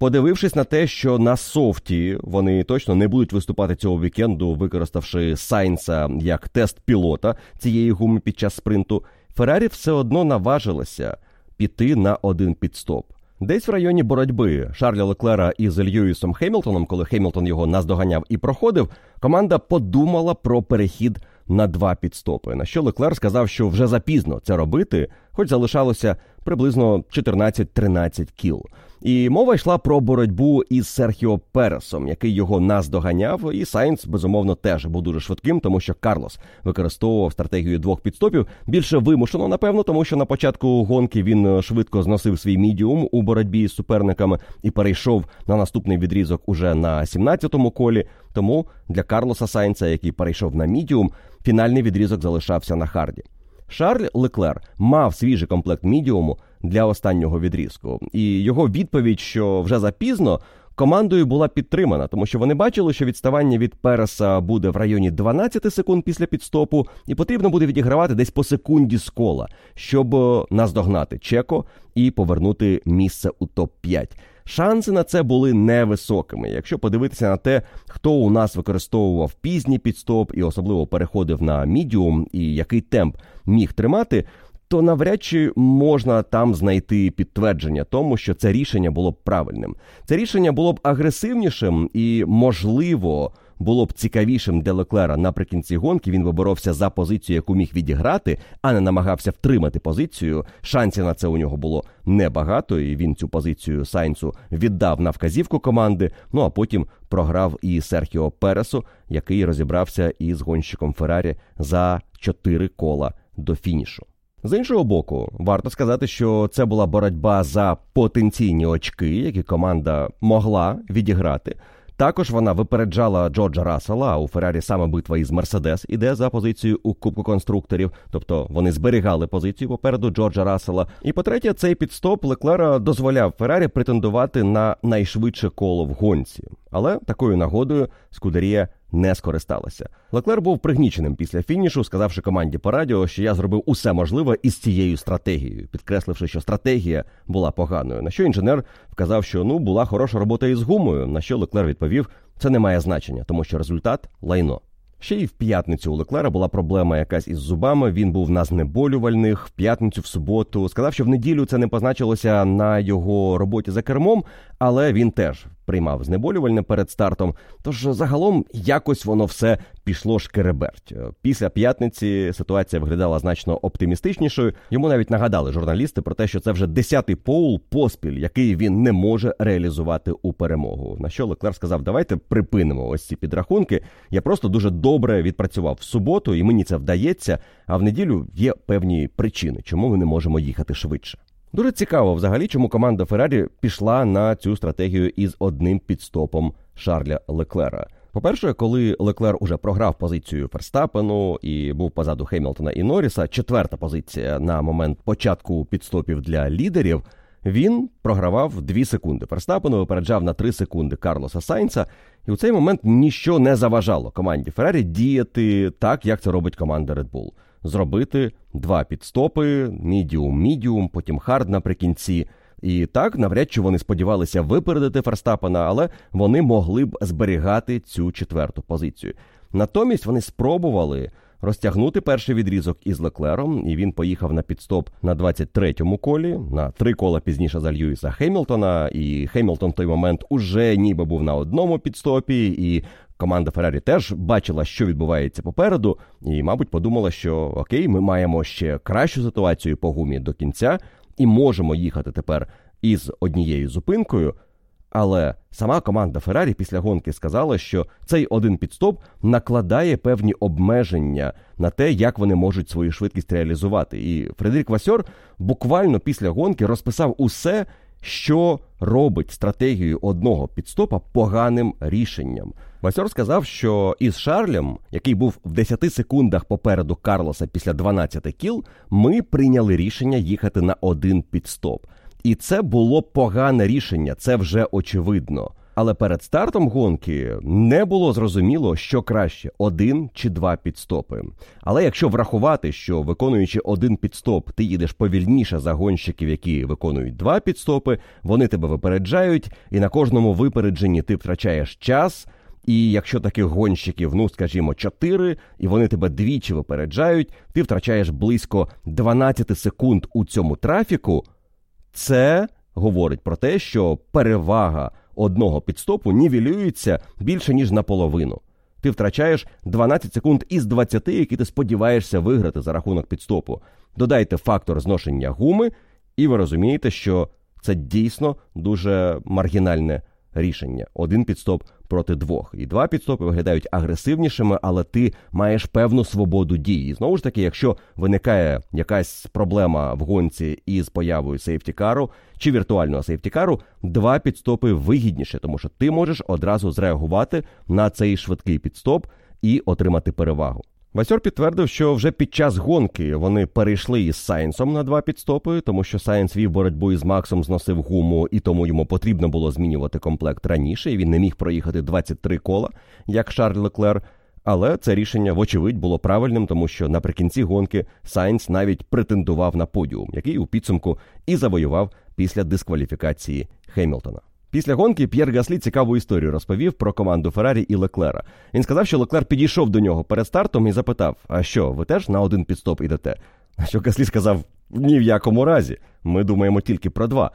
Подивившись на те, що на софті вони точно не будуть виступати цього вікенду, використавши Сайнса як тест пілота цієї гуми під час спринту, Феррарі все одно наважилася піти на один підстоп. Десь в районі боротьби Шарля Леклера із Льюісом Хемілтоном, коли Хемілтон його наздоганяв і проходив, команда подумала про перехід на два підстопи. На що Леклер сказав, що вже запізно це робити, хоч залишалося приблизно 14-13 кіл. І мова йшла про боротьбу із Серхіо Пересом, який його наздоганяв. І Сайнц, безумовно, теж був дуже швидким, тому що Карлос використовував стратегію двох підстопів більше вимушено, напевно, тому що на початку гонки він швидко зносив свій мідіум у боротьбі з суперниками і перейшов на наступний відрізок уже на 17-му колі. Тому для Карлоса Сайнца, який перейшов на мідіум, фінальний відрізок залишався на харді. Шарль Леклер мав свіжий комплект мідіуму для останнього відрізку, і його відповідь, що вже запізно, командою була підтримана, тому що вони бачили, що відставання від Переса буде в районі 12 секунд після підстопу, і потрібно буде відігравати десь по секунді з кола, щоб наздогнати Чеко і повернути місце у топ 5 Шанси на це були невисокими. Якщо подивитися на те, хто у нас використовував пізній підстоп і особливо переходив на мідіум, і який темп міг тримати, то навряд чи можна там знайти підтвердження тому, що це рішення було б правильним. Це рішення було б агресивнішим і можливо було б цікавішим для Леклера наприкінці гонки. Він виборовся за позицію, яку міг відіграти, а не намагався втримати позицію. Шансів на це у нього було небагато, і він цю позицію Сайнцу віддав на вказівку команди. Ну а потім програв і Серхіо Пересу, який розібрався із гонщиком Феррарі за чотири кола до фінішу. З іншого боку, варто сказати, що це була боротьба за потенційні очки, які команда могла відіграти. Також вона випереджала Джорджа Рассела, а у Феррарі саме битва із Мерседес іде за позицію у Кубку конструкторів, тобто вони зберігали позицію попереду Джорджа Рассела. І по-третє, цей підстоп Леклера дозволяв Феррарі претендувати на найшвидше коло в гонці. Але такою нагодою Скудерія не скористалася. Леклер був пригніченим після фінішу, сказавши команді по радіо, що я зробив усе можливе із цією стратегією, підкресливши, що стратегія була поганою. На що інженер вказав, що ну була хороша робота із гумою. На що Леклер відповів: це не має значення, тому що результат лайно. Ще й в п'ятницю у Леклера була проблема якась із зубами. Він був на знеболювальних в п'ятницю, в суботу. Сказав, що в неділю це не позначилося на його роботі за кермом, але він теж приймав знеболювальне перед стартом. Тож загалом якось воно все пішло шкереберть. Після п'ятниці ситуація виглядала значно оптимістичнішою. Йому навіть нагадали журналісти про те, що це вже десятий поул поспіль, який він не може реалізувати у перемогу. На що Леклер сказав: Давайте припинимо ось ці підрахунки. Я просто дуже добре відпрацював в суботу, і мені це вдається. А в неділю є певні причини, чому ми не можемо їхати швидше. Дуже цікаво, взагалі, чому команда Феррарі пішла на цю стратегію із одним підстопом Шарля Леклера. По-перше, коли Леклер уже програв позицію Ферстапену і був позаду Хемілтона і Норріса, четверта позиція на момент початку підстопів для лідерів. Він програвав 2 секунди. Ферстапену випереджав на 3 секунди Карлоса Сайнца, і у цей момент ніщо не заважало команді Феррарі діяти так, як це робить команда Red Bull зробити два пітстопи, мідіум, мідіум, потім хард наприкінці. І так, навряд чи вони сподівалися випередити Ферстапена, але вони могли б зберігати цю четверту позицію. Натомість вони спробували розтягнути перший відрізок із Леклером, і він поїхав на пітстоп на 23-му колі, на три кола пізніше за Льюіса Хемілтона. І Хемілтон в той момент уже ніби був на одному пітстопі, і команда Феррарі теж бачила, що відбувається попереду, і, мабуть, подумала, що окей, ми маємо ще кращу ситуацію по гумі до кінця, і можемо їхати тепер із однією зупинкою. Але сама команда Феррарі після гонки сказала, що цей один підстоп накладає певні обмеження на те, як вони можуть свою швидкість реалізувати. І Фредерік Васьор буквально після гонки розписав усе, що робить стратегію одного підстопа поганим рішенням. Басьор сказав, що із Шарлем, який був в 10 секундах попереду Карлоса після 12 кіл, ми прийняли рішення їхати на один підстоп. І це було погане рішення, це вже очевидно. Але перед стартом гонки не було зрозуміло, що краще один чи два підстопи. Але якщо врахувати, що виконуючи один підстоп, ти їдеш повільніше за гонщиків, які виконують два підстопи, вони тебе випереджають, і на кожному випередженні ти втрачаєш час. І якщо таких гонщиків, ну скажімо, чотири, і вони тебе двічі випереджають, ти втрачаєш близько 12 секунд у цьому трафіку. Це говорить про те, що перевага одного підстопу нівелюється більше ніж наполовину. Ти втрачаєш 12 секунд із 20, які ти сподіваєшся виграти за рахунок підстопу. Додайте фактор зношення гуми, і ви розумієте, що це дійсно дуже маргінальне рішення. Один пітстоп проти двох. І два пітстопи виглядають агресивнішими, але ти маєш певну свободу дії. Знову ж таки, якщо виникає якась проблема в гонці із появою сейфті-кару чи віртуального сейфті-кару, два пітстопи вигідніше, тому що ти можеш одразу зреагувати на цей швидкий пітстоп і отримати перевагу. Васьор підтвердив, що вже під час гонки вони перейшли із Сайнсом на два пітстопи, тому що Сайнс вів боротьбу із Максом, зносив гуму, і тому йому потрібно було змінювати комплект раніше. і Він не міг проїхати 23 кола, як Шарль Леклер. Але це рішення, вочевидь, було правильним, тому що наприкінці гонки Сайнс навіть претендував на подіум, який у підсумку і завоював після дискваліфікації Хемілтона. Після гонки П'єр Гаслі цікаву історію розповів про команду Феррарі і Леклера. Він сказав, що Леклер підійшов до нього перед стартом і запитав: А що, ви теж на один пітстоп ідете? На що Гаслі сказав: ні в якому разі. Ми думаємо тільки про два.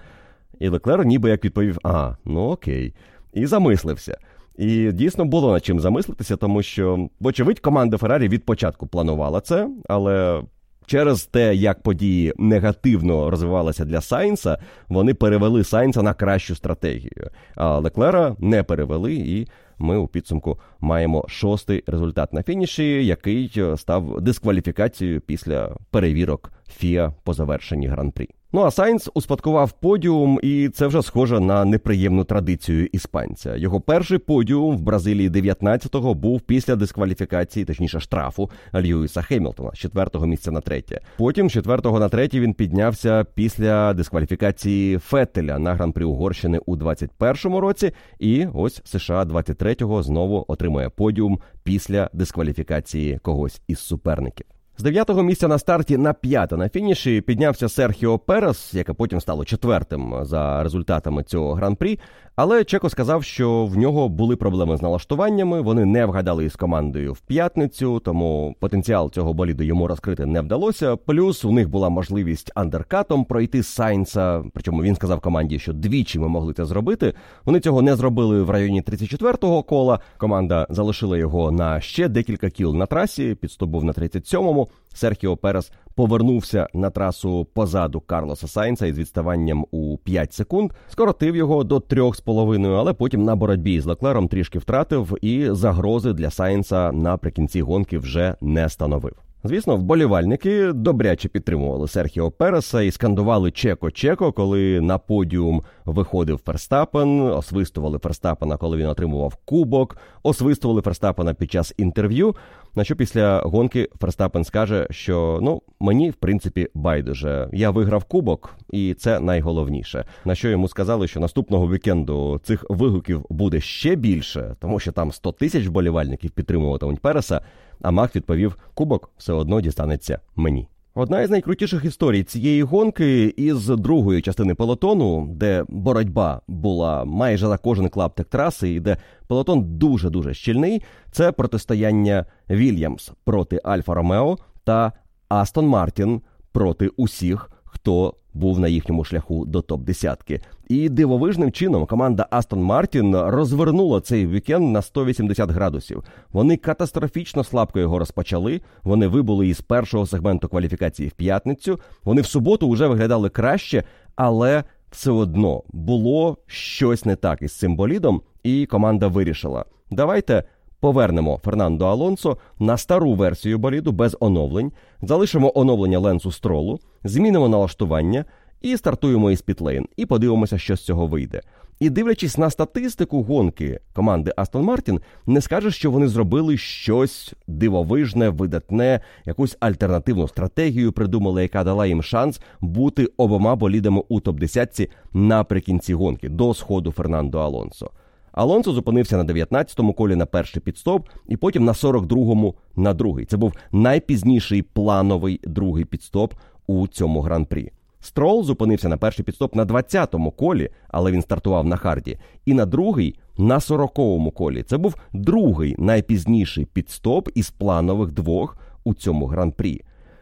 І Леклер ніби як відповів: А, ну окей. І замислився. І дійсно було над чим замислитися, тому що, вочевидь, команда Феррарі від початку планувала це, але Через те, як події негативно розвивалися для Сайнса, вони перевели Сайнса на кращу стратегію. А Леклера не перевели, і ми у підсумку маємо шостий результат на фініші, який став дискваліфікацією після перевірок ФІА по завершенні гран-прі. Ну а Сайнс успадкував подіум, і це вже схоже на неприємну традицію іспанця. Його перший подіум в Бразилії 19-го був після дискваліфікації, точніше штрафу Льюіса Хемілтона з четвертого місця на третє. Потім з четвертого на третє він піднявся після дискваліфікації Феттеля на гран-прі Угорщини у 21-му році. І ось США 23-го знову отримує подіум після дискваліфікації когось із суперників. З дев'ятого місця на старті на п'яте на фініші піднявся Серхіо Перес, яке потім стало четвертим за результатами цього гран-прі. Але Чеко сказав, що в нього були проблеми з налаштуваннями. Вони не вгадали із командою в п'ятницю, тому потенціал цього боліду йому розкрити не вдалося. Плюс у них була можливість андеркатом пройти Сайнса. Причому він сказав команді, що двічі ми могли це зробити. Вони цього не зробили в районі 34-го кола. Команда залишила його на ще декілька кіл на трасі. Підстоп був на 37-му. Серхіо Перес повернувся на трасу позаду Карлоса Сайнса із відставанням у 5 секунд, скоротив його до 3,5, але потім на боротьбі з Леклером трішки втратив і загрози для Сайнса наприкінці гонки вже не становив. Звісно, вболівальники добряче підтримували Серхіо Переса і скандували Чеко-Чеко, коли на подіум виходив Ферстапен, освистували Ферстапена, коли він отримував кубок, освистували Ферстапена під час інтерв'ю. На що після гонки Ферстапен скаже, що ну мені в принципі байдуже. Я виграв кубок, і це найголовніше. На що йому сказали, що наступного вікенду цих вигуків буде ще більше, тому що там 100 тисяч вболівальників підтримуватимуть Переса. А Мак відповів: Кубок все одно дістанеться мені. Одна із найкрутіших історій цієї гонки із другої частини пелотону, де боротьба була майже за кожен клаптик траси, і де пелотон дуже дуже щільний. Це протистояння Вільямс проти Альфа Ромео та Астон Мартін проти усіх, хто був на їхньому шляху до топ десятки. І дивовижним чином команда Астон Мартін розвернула цей вікенд на 180 градусів. Вони катастрофічно слабко його розпочали. Вони вибули із першого сегменту кваліфікації в п'ятницю. Вони в суботу вже виглядали краще, але все одно було щось не так із цим болідом, і команда вирішила: давайте. Повернемо Фернандо Алонсо на стару версію боліду без оновлень, залишимо оновлення Ленсу Стролу, змінимо налаштування і стартуємо із Пітлейн, і подивимося, що з цього вийде. І дивлячись на статистику гонки команди Астон Мартін, не скажеш, що вони зробили щось дивовижне, видатне, якусь альтернативну стратегію придумали, яка дала їм шанс бути обома болідами у топ 10 наприкінці гонки до сходу Фернандо Алонсо. Алонсо зупинився на 19-му колі на перший підстоп, і потім на 42-му на другий. Це був найпізніший плановий другий підстоп у цьому гран-прі. Строл зупинився на перший пітстоп на 20-му колі, але він стартував на харді, і на другий на 40-му колі. Це був другий найпізніший пітстоп із планових двох у цьому гран-прі.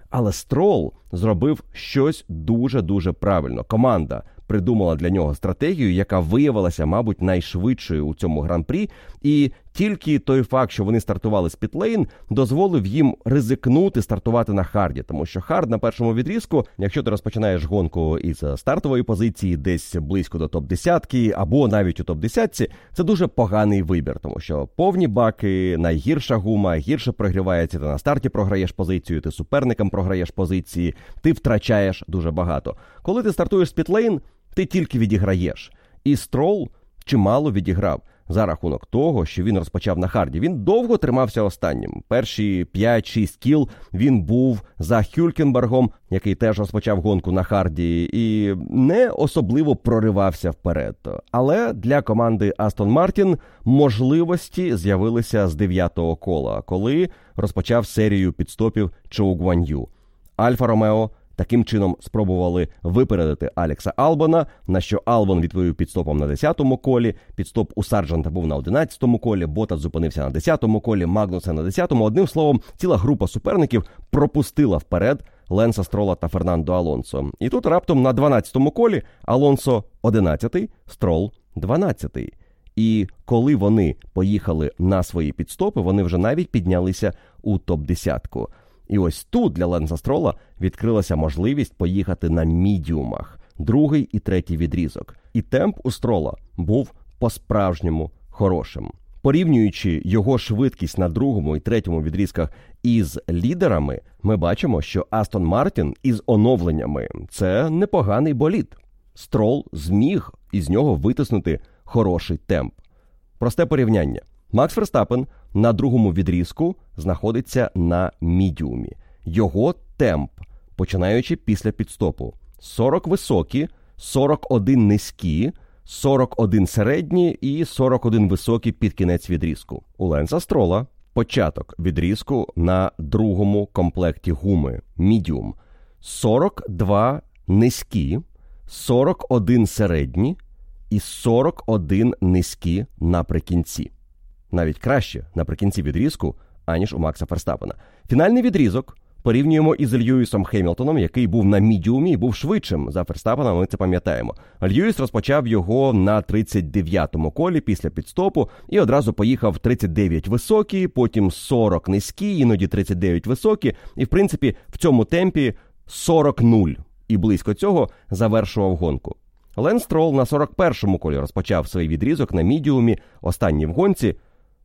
Але Строл зробив щось дуже дуже правильно. Команда придумала для нього стратегію, яка виявилася, мабуть, найшвидшою у цьому гран-прі. І тільки той факт, що вони стартували з пітлейн, дозволив їм ризикнути стартувати на харді, тому що хард на першому відрізку, якщо ти розпочинаєш гонку із стартової позиції, десь близько до топ 10 або навіть у топ 10 це дуже поганий вибір, тому що повні баки, найгірша гума, гірше прогрівається. Ти на старті програєш позицію, ти суперникам програєш позиції, ти втрачаєш дуже багато. Коли ти стартуєш з Пітлейн, ти тільки відіграєш. І строл чимало відіграв за рахунок того, що він розпочав на харді. Він довго тримався останнім. Перші 5-6 кіл він був за Хюлькенбергом, який теж розпочав гонку на харді, і не особливо проривався вперед. Але для команди Астон Мартін можливості з'явилися з дев'ятого кола, коли розпочав серію пітстопів Чоу Гуан'ю. Альфа Ромео Таким чином спробували випередити Алекса Албона, на що Албон відповів пітстопом на 10-му колі. Пітстоп у Сарджанта був на 11-му колі. Ботас зупинився на 10-му колі, Магнуссен на 10-му. Одним словом, ціла група суперників пропустила вперед Ленса Строла та Фернандо Алонсо. І тут раптом на 12-му колі Алонсо 11-й, Строл 12-й. І коли вони поїхали на свої підстопи, вони вже навіть піднялися у топ-10. І ось тут для Ленса Строла відкрилася можливість поїхати на мідіумах, другий і третій відрізок. І темп у строла був по-справжньому хорошим. Порівнюючи його швидкість на другому і третьому відрізках із лідерами, ми бачимо, що Астон Мартін із оновленнями це непоганий болід. Строл зміг із нього витиснути хороший темп. Просте порівняння. Макс Ферстапен на другому відрізку знаходиться на мідіумі. Його темп, починаючи після підстопу, 40 високі, 41 низькі, 41 середні і 41 високі під кінець відрізку. У Ленса Строла початок відрізку на другому комплекті гуми мідіум, 42 низькі, 41 середні і 41 низькі наприкінці навіть краще наприкінці відрізку, аніж у Макса Ферстапена. Фінальний відрізок порівнюємо із Льюісом Хемілтоном, який був на мідіумі і був швидшим за Ферстапена. Ми це пам'ятаємо. Льюіс розпочав його на 39-му колі після підстопу і одразу поїхав 39 високі, потім 40 низькі, іноді 39 високі. І в принципі в цьому темпі 40-0. І близько цього завершував гонку. Лен Строл на 41-му колі розпочав свій відрізок на мідіумі, останній в гонці.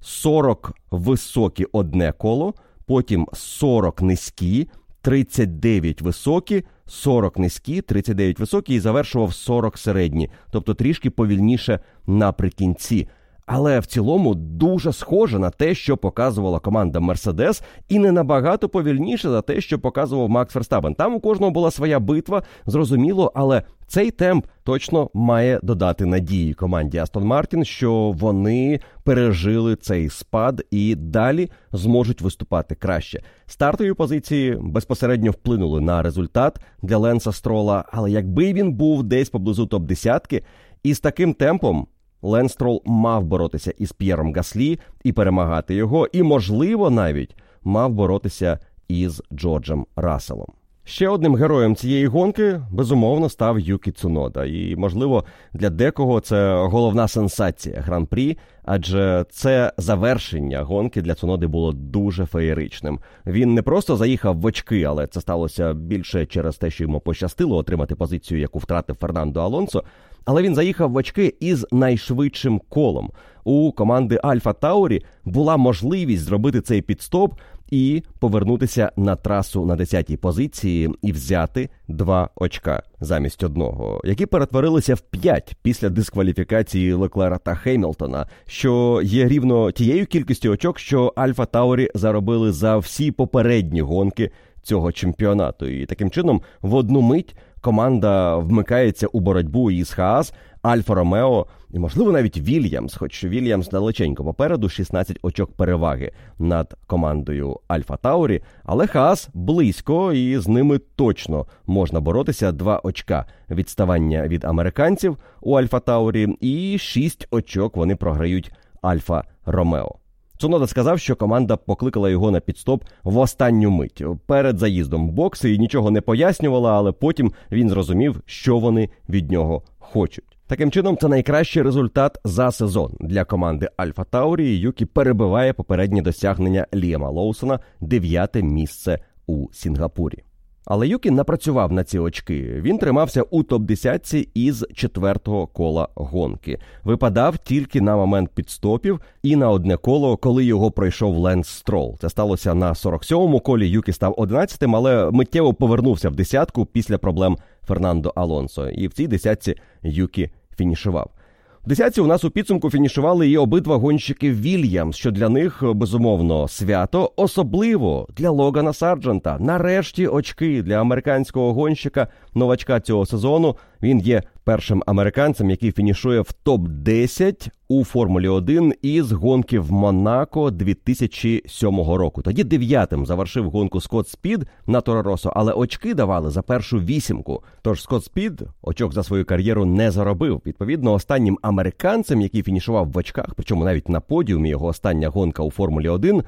40 високі одне коло, потім 40 низькі, 39 високі, 40 низькі, 39 високі і завершував 40 середні, тобто трішки повільніше наприкінці але в цілому дуже схоже на те, що показувала команда Мерседес, і не набагато повільніше за те, що показував Макс Ферстапен. Там у кожного була своя битва, зрозуміло, але цей темп точно має додати надії команді Астон Мартін, що вони пережили цей спад і далі зможуть виступати краще. Стартові позиції безпосередньо вплинули на результат для Ленса Строла, але якби він був десь поблизу топ десятки і з таким темпом. Ленстрол мав боротися із П'єром Гаслі і перемагати його, і, можливо, навіть мав боротися із Джорджем Расселом. Ще одним героєм цієї гонки безумовно став Юкі Цунода. І, можливо, для декого це головна сенсація гран-прі, адже це завершення гонки для Цуноди було дуже феєричним. Він не просто заїхав в очки, але це сталося більше через те, що йому пощастило отримати позицію, яку втратив Фернандо Алонсо. Але він заїхав в очки із найшвидшим колом. У команди Альфа Таурі була можливість зробити цей підстоп і повернутися на трасу на 10-й позиції і взяти два очка замість одного, які перетворилися в п'ять після дискваліфікації Леклера та Хеймлтона, що є рівно тією кількістю очок, що Альфа Таурі заробили за всі попередні гонки цього чемпіонату. І таким чином в одну мить команда вмикається у боротьбу із Хаас, Альфа Ромео і, можливо, навіть Вільямс, хоч Вільямс далеченько попереду 16 очок переваги над командою Альфа Таурі, але Хаас близько, і з ними точно можна боротися два очка відставання від американців у Альфа Таурі, і 6 очок вони програють Альфа Ромео. Цунода сказав, що команда покликала його на піт-стоп в останню мить перед заїздом бокси і нічого не пояснювала, але потім він зрозумів, що вони від нього хочуть. Таким чином, це найкращий результат за сезон для команди Альфа Таурі, Юкі перебиває попередні досягнення Ліама Лоусона дев'яте місце у Сінгапурі. Але Юкі напрацював на ці очки. Він тримався у топ-10 із четвертого кола гонки. Випадав тільки на момент підстопів і на одне коло, коли його пройшов Ленс Строл. Це сталося на 47-му колі. Юкі став 11-тим, але миттєво повернувся в десятку після проблем Фернандо Алонсо. І в цій десятці Юкі фінішував. В десятці у нас у підсумку фінішували і обидва гонщики Вільямс, що для них безумовно свято, особливо для Логана Сарджента. Нарешті очки для американського гонщика новачка цього сезону. Він є першим американцем, який фінішує в топ 10 у Формулі 1 із гонки в Монако 2007 року. Тоді дев'ятим завершив гонку Скотт Спід на Торо Россо, але очки давали за першу вісімку. Тож Скотт Спід очок за свою кар'єру не заробив. Відповідно, останнім американцем, який фінішував в очках, причому навіть на подіумі його остання гонка у Формулі 1,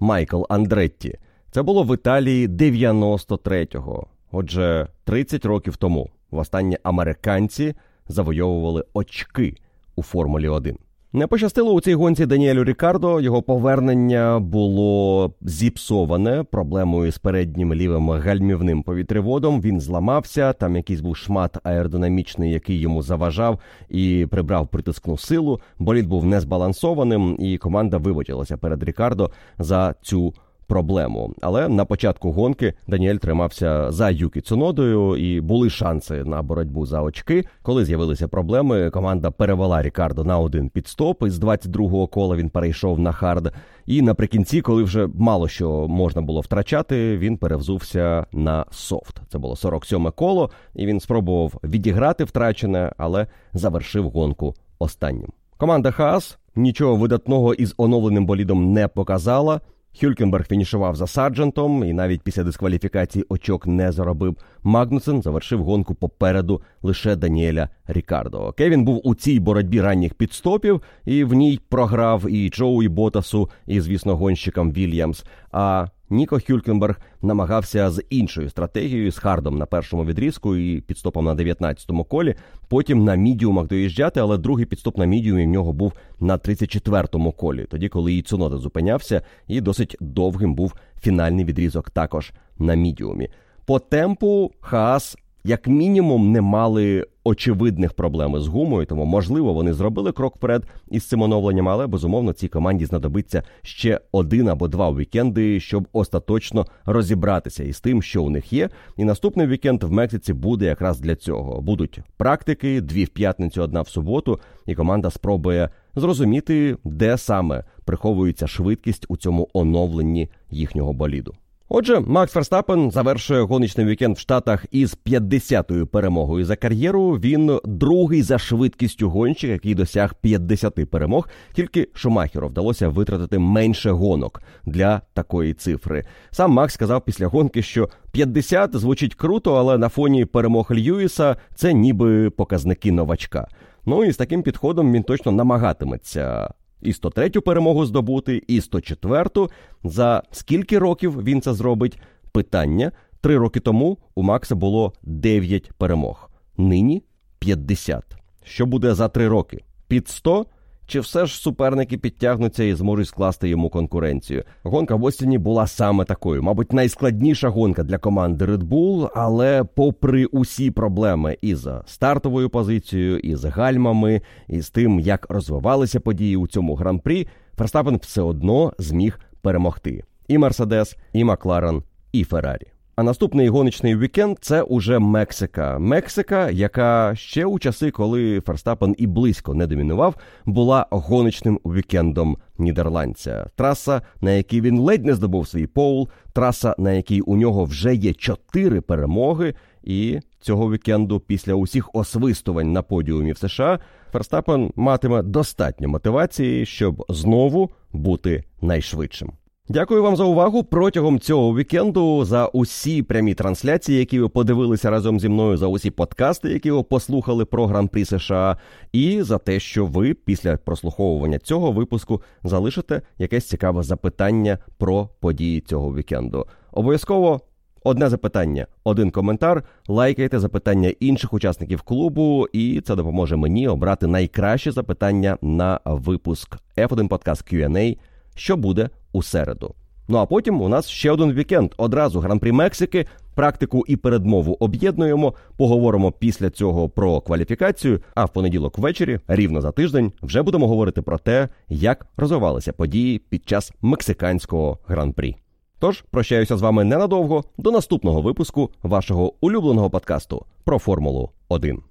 Майкл Андретті. Це було в Італії 93-го. Отже, 30 років тому востаннє американці завойовували очки у Формулі 1. Не пощастило у цій гонці Даніелю Рікардо. Його повернення було зіпсоване проблемою з переднім лівим гальмівним повітреводом. Він зламався. Там якийсь був шмат аеродинамічний, який йому заважав і прибрав притискну силу. Болід був незбалансованим, і команда виводилася перед Рікардо за цю проблему. Але на початку гонки Даніель тримався за Юкі Цунодою, і були шанси на боротьбу за очки. Коли з'явилися проблеми, команда перевела Рікардо на один піт-стоп. Із 22-го кола він перейшов на hard. І наприкінці, коли вже мало що можна було втрачати, він перевзувся на soft. Це було 47-ме коло, і він спробував відіграти втрачене, але завершив гонку останнім. Команда Хаас нічого видатного із оновленим болідом не показала. Хюлькенберг фінішував за Сарджентом і навіть після дискваліфікації очок не заробив. Магнусен завершив гонку попереду лише Даніеля Рікардо. Кевін був у цій боротьбі ранніх підстопів і в ній програв і Джоу, і Ботасу, і, звісно, гонщикам Вільямс. А Ніко Хюлькенберг намагався з іншою стратегією з хардом на першому відрізку і підстопом на 19-му колі. Потім на мідіумах доїжджати, але другий підстоп на мідіумі в нього був на 34-му колі, тоді коли і Цунода зупинявся, і досить довгим був фінальний відрізок також на мідіумі. По темпу Хаас як мінімум не мали очевидних проблем з гумою, тому можливо вони зробили крок вперед із цим оновленням, але безумовно цій команді знадобиться ще один або два вікенди, щоб остаточно розібратися із тим, що у них є. І наступний вікенд в Мексиці буде якраз для цього. Будуть практики, дві в п'ятницю, одна в суботу, і команда спробує зрозуміти, де саме приховується швидкість у цьому оновленні їхнього боліду. Отже, Макс Ферстапен завершує гоночний вікенд в Штатах із 50-ю перемогою за кар'єру. Він другий за швидкістю гонщик, який досяг 50 перемог. Тільки Шумахеру вдалося витратити менше гонок для такої цифри. Сам Макс сказав після гонки, що 50 звучить круто, але на фоні перемог Льюіса це ніби показники новачка. Ну і з таким підходом він точно намагатиметься і 103-ю перемогу здобути, і 104-ту. За скільки років він це зробить? Питання. Три роки тому у Макса було 9 перемог. Нині 50. Що буде за три роки? Під 100? Чи все ж суперники підтягнуться і зможуть скласти йому конкуренцію? Гонка в Остіні була саме такою, мабуть, найскладніша гонка для команди Red Bull, але попри усі проблеми із стартовою позицією, із гальмами, і з тим, як розвивалися події у цьому гран-прі, Ферстапен все одно зміг перемогти і Мерседес, і Макларен, і Феррарі. А наступний гоночний вікенд це уже Мексика. Мексика, яка ще у часи, коли Ферстапен і близько не домінував, була гоночним вікендом нідерландця. Траса, на якій він ледь не здобув свій поул, траса, на якій у нього вже є чотири перемоги. І цього вікенду, після усіх освистувань на подіумі в США, Ферстапен матиме достатньо мотивації, щоб знову бути найшвидшим. Дякую вам за увагу протягом цього вікенду за усі прямі трансляції, які ви подивилися разом зі мною, за усі подкасти, які ви послухали про гран-прі США, і за те, що ви після прослуховування цього випуску залишите якесь цікаве запитання про події цього вікенду. Обов'язково. Одне запитання, один коментар. Лайкайте запитання інших учасників клубу, і це допоможе мені обрати найкраще запитання на випуск F1 Podcast Q&A, що буде у середу. Ну а потім у нас ще один вікенд. Одразу гран-прі Мексики, практику і передмову об'єднуємо. Поговоримо після цього про кваліфікацію. А в понеділок ввечері, рівно за тиждень, вже будемо говорити про те, як розвивалися події під час мексиканського гран-прі. Тож прощаюся з вами ненадовго до наступного випуску вашого улюбленого подкасту про Формулу 1.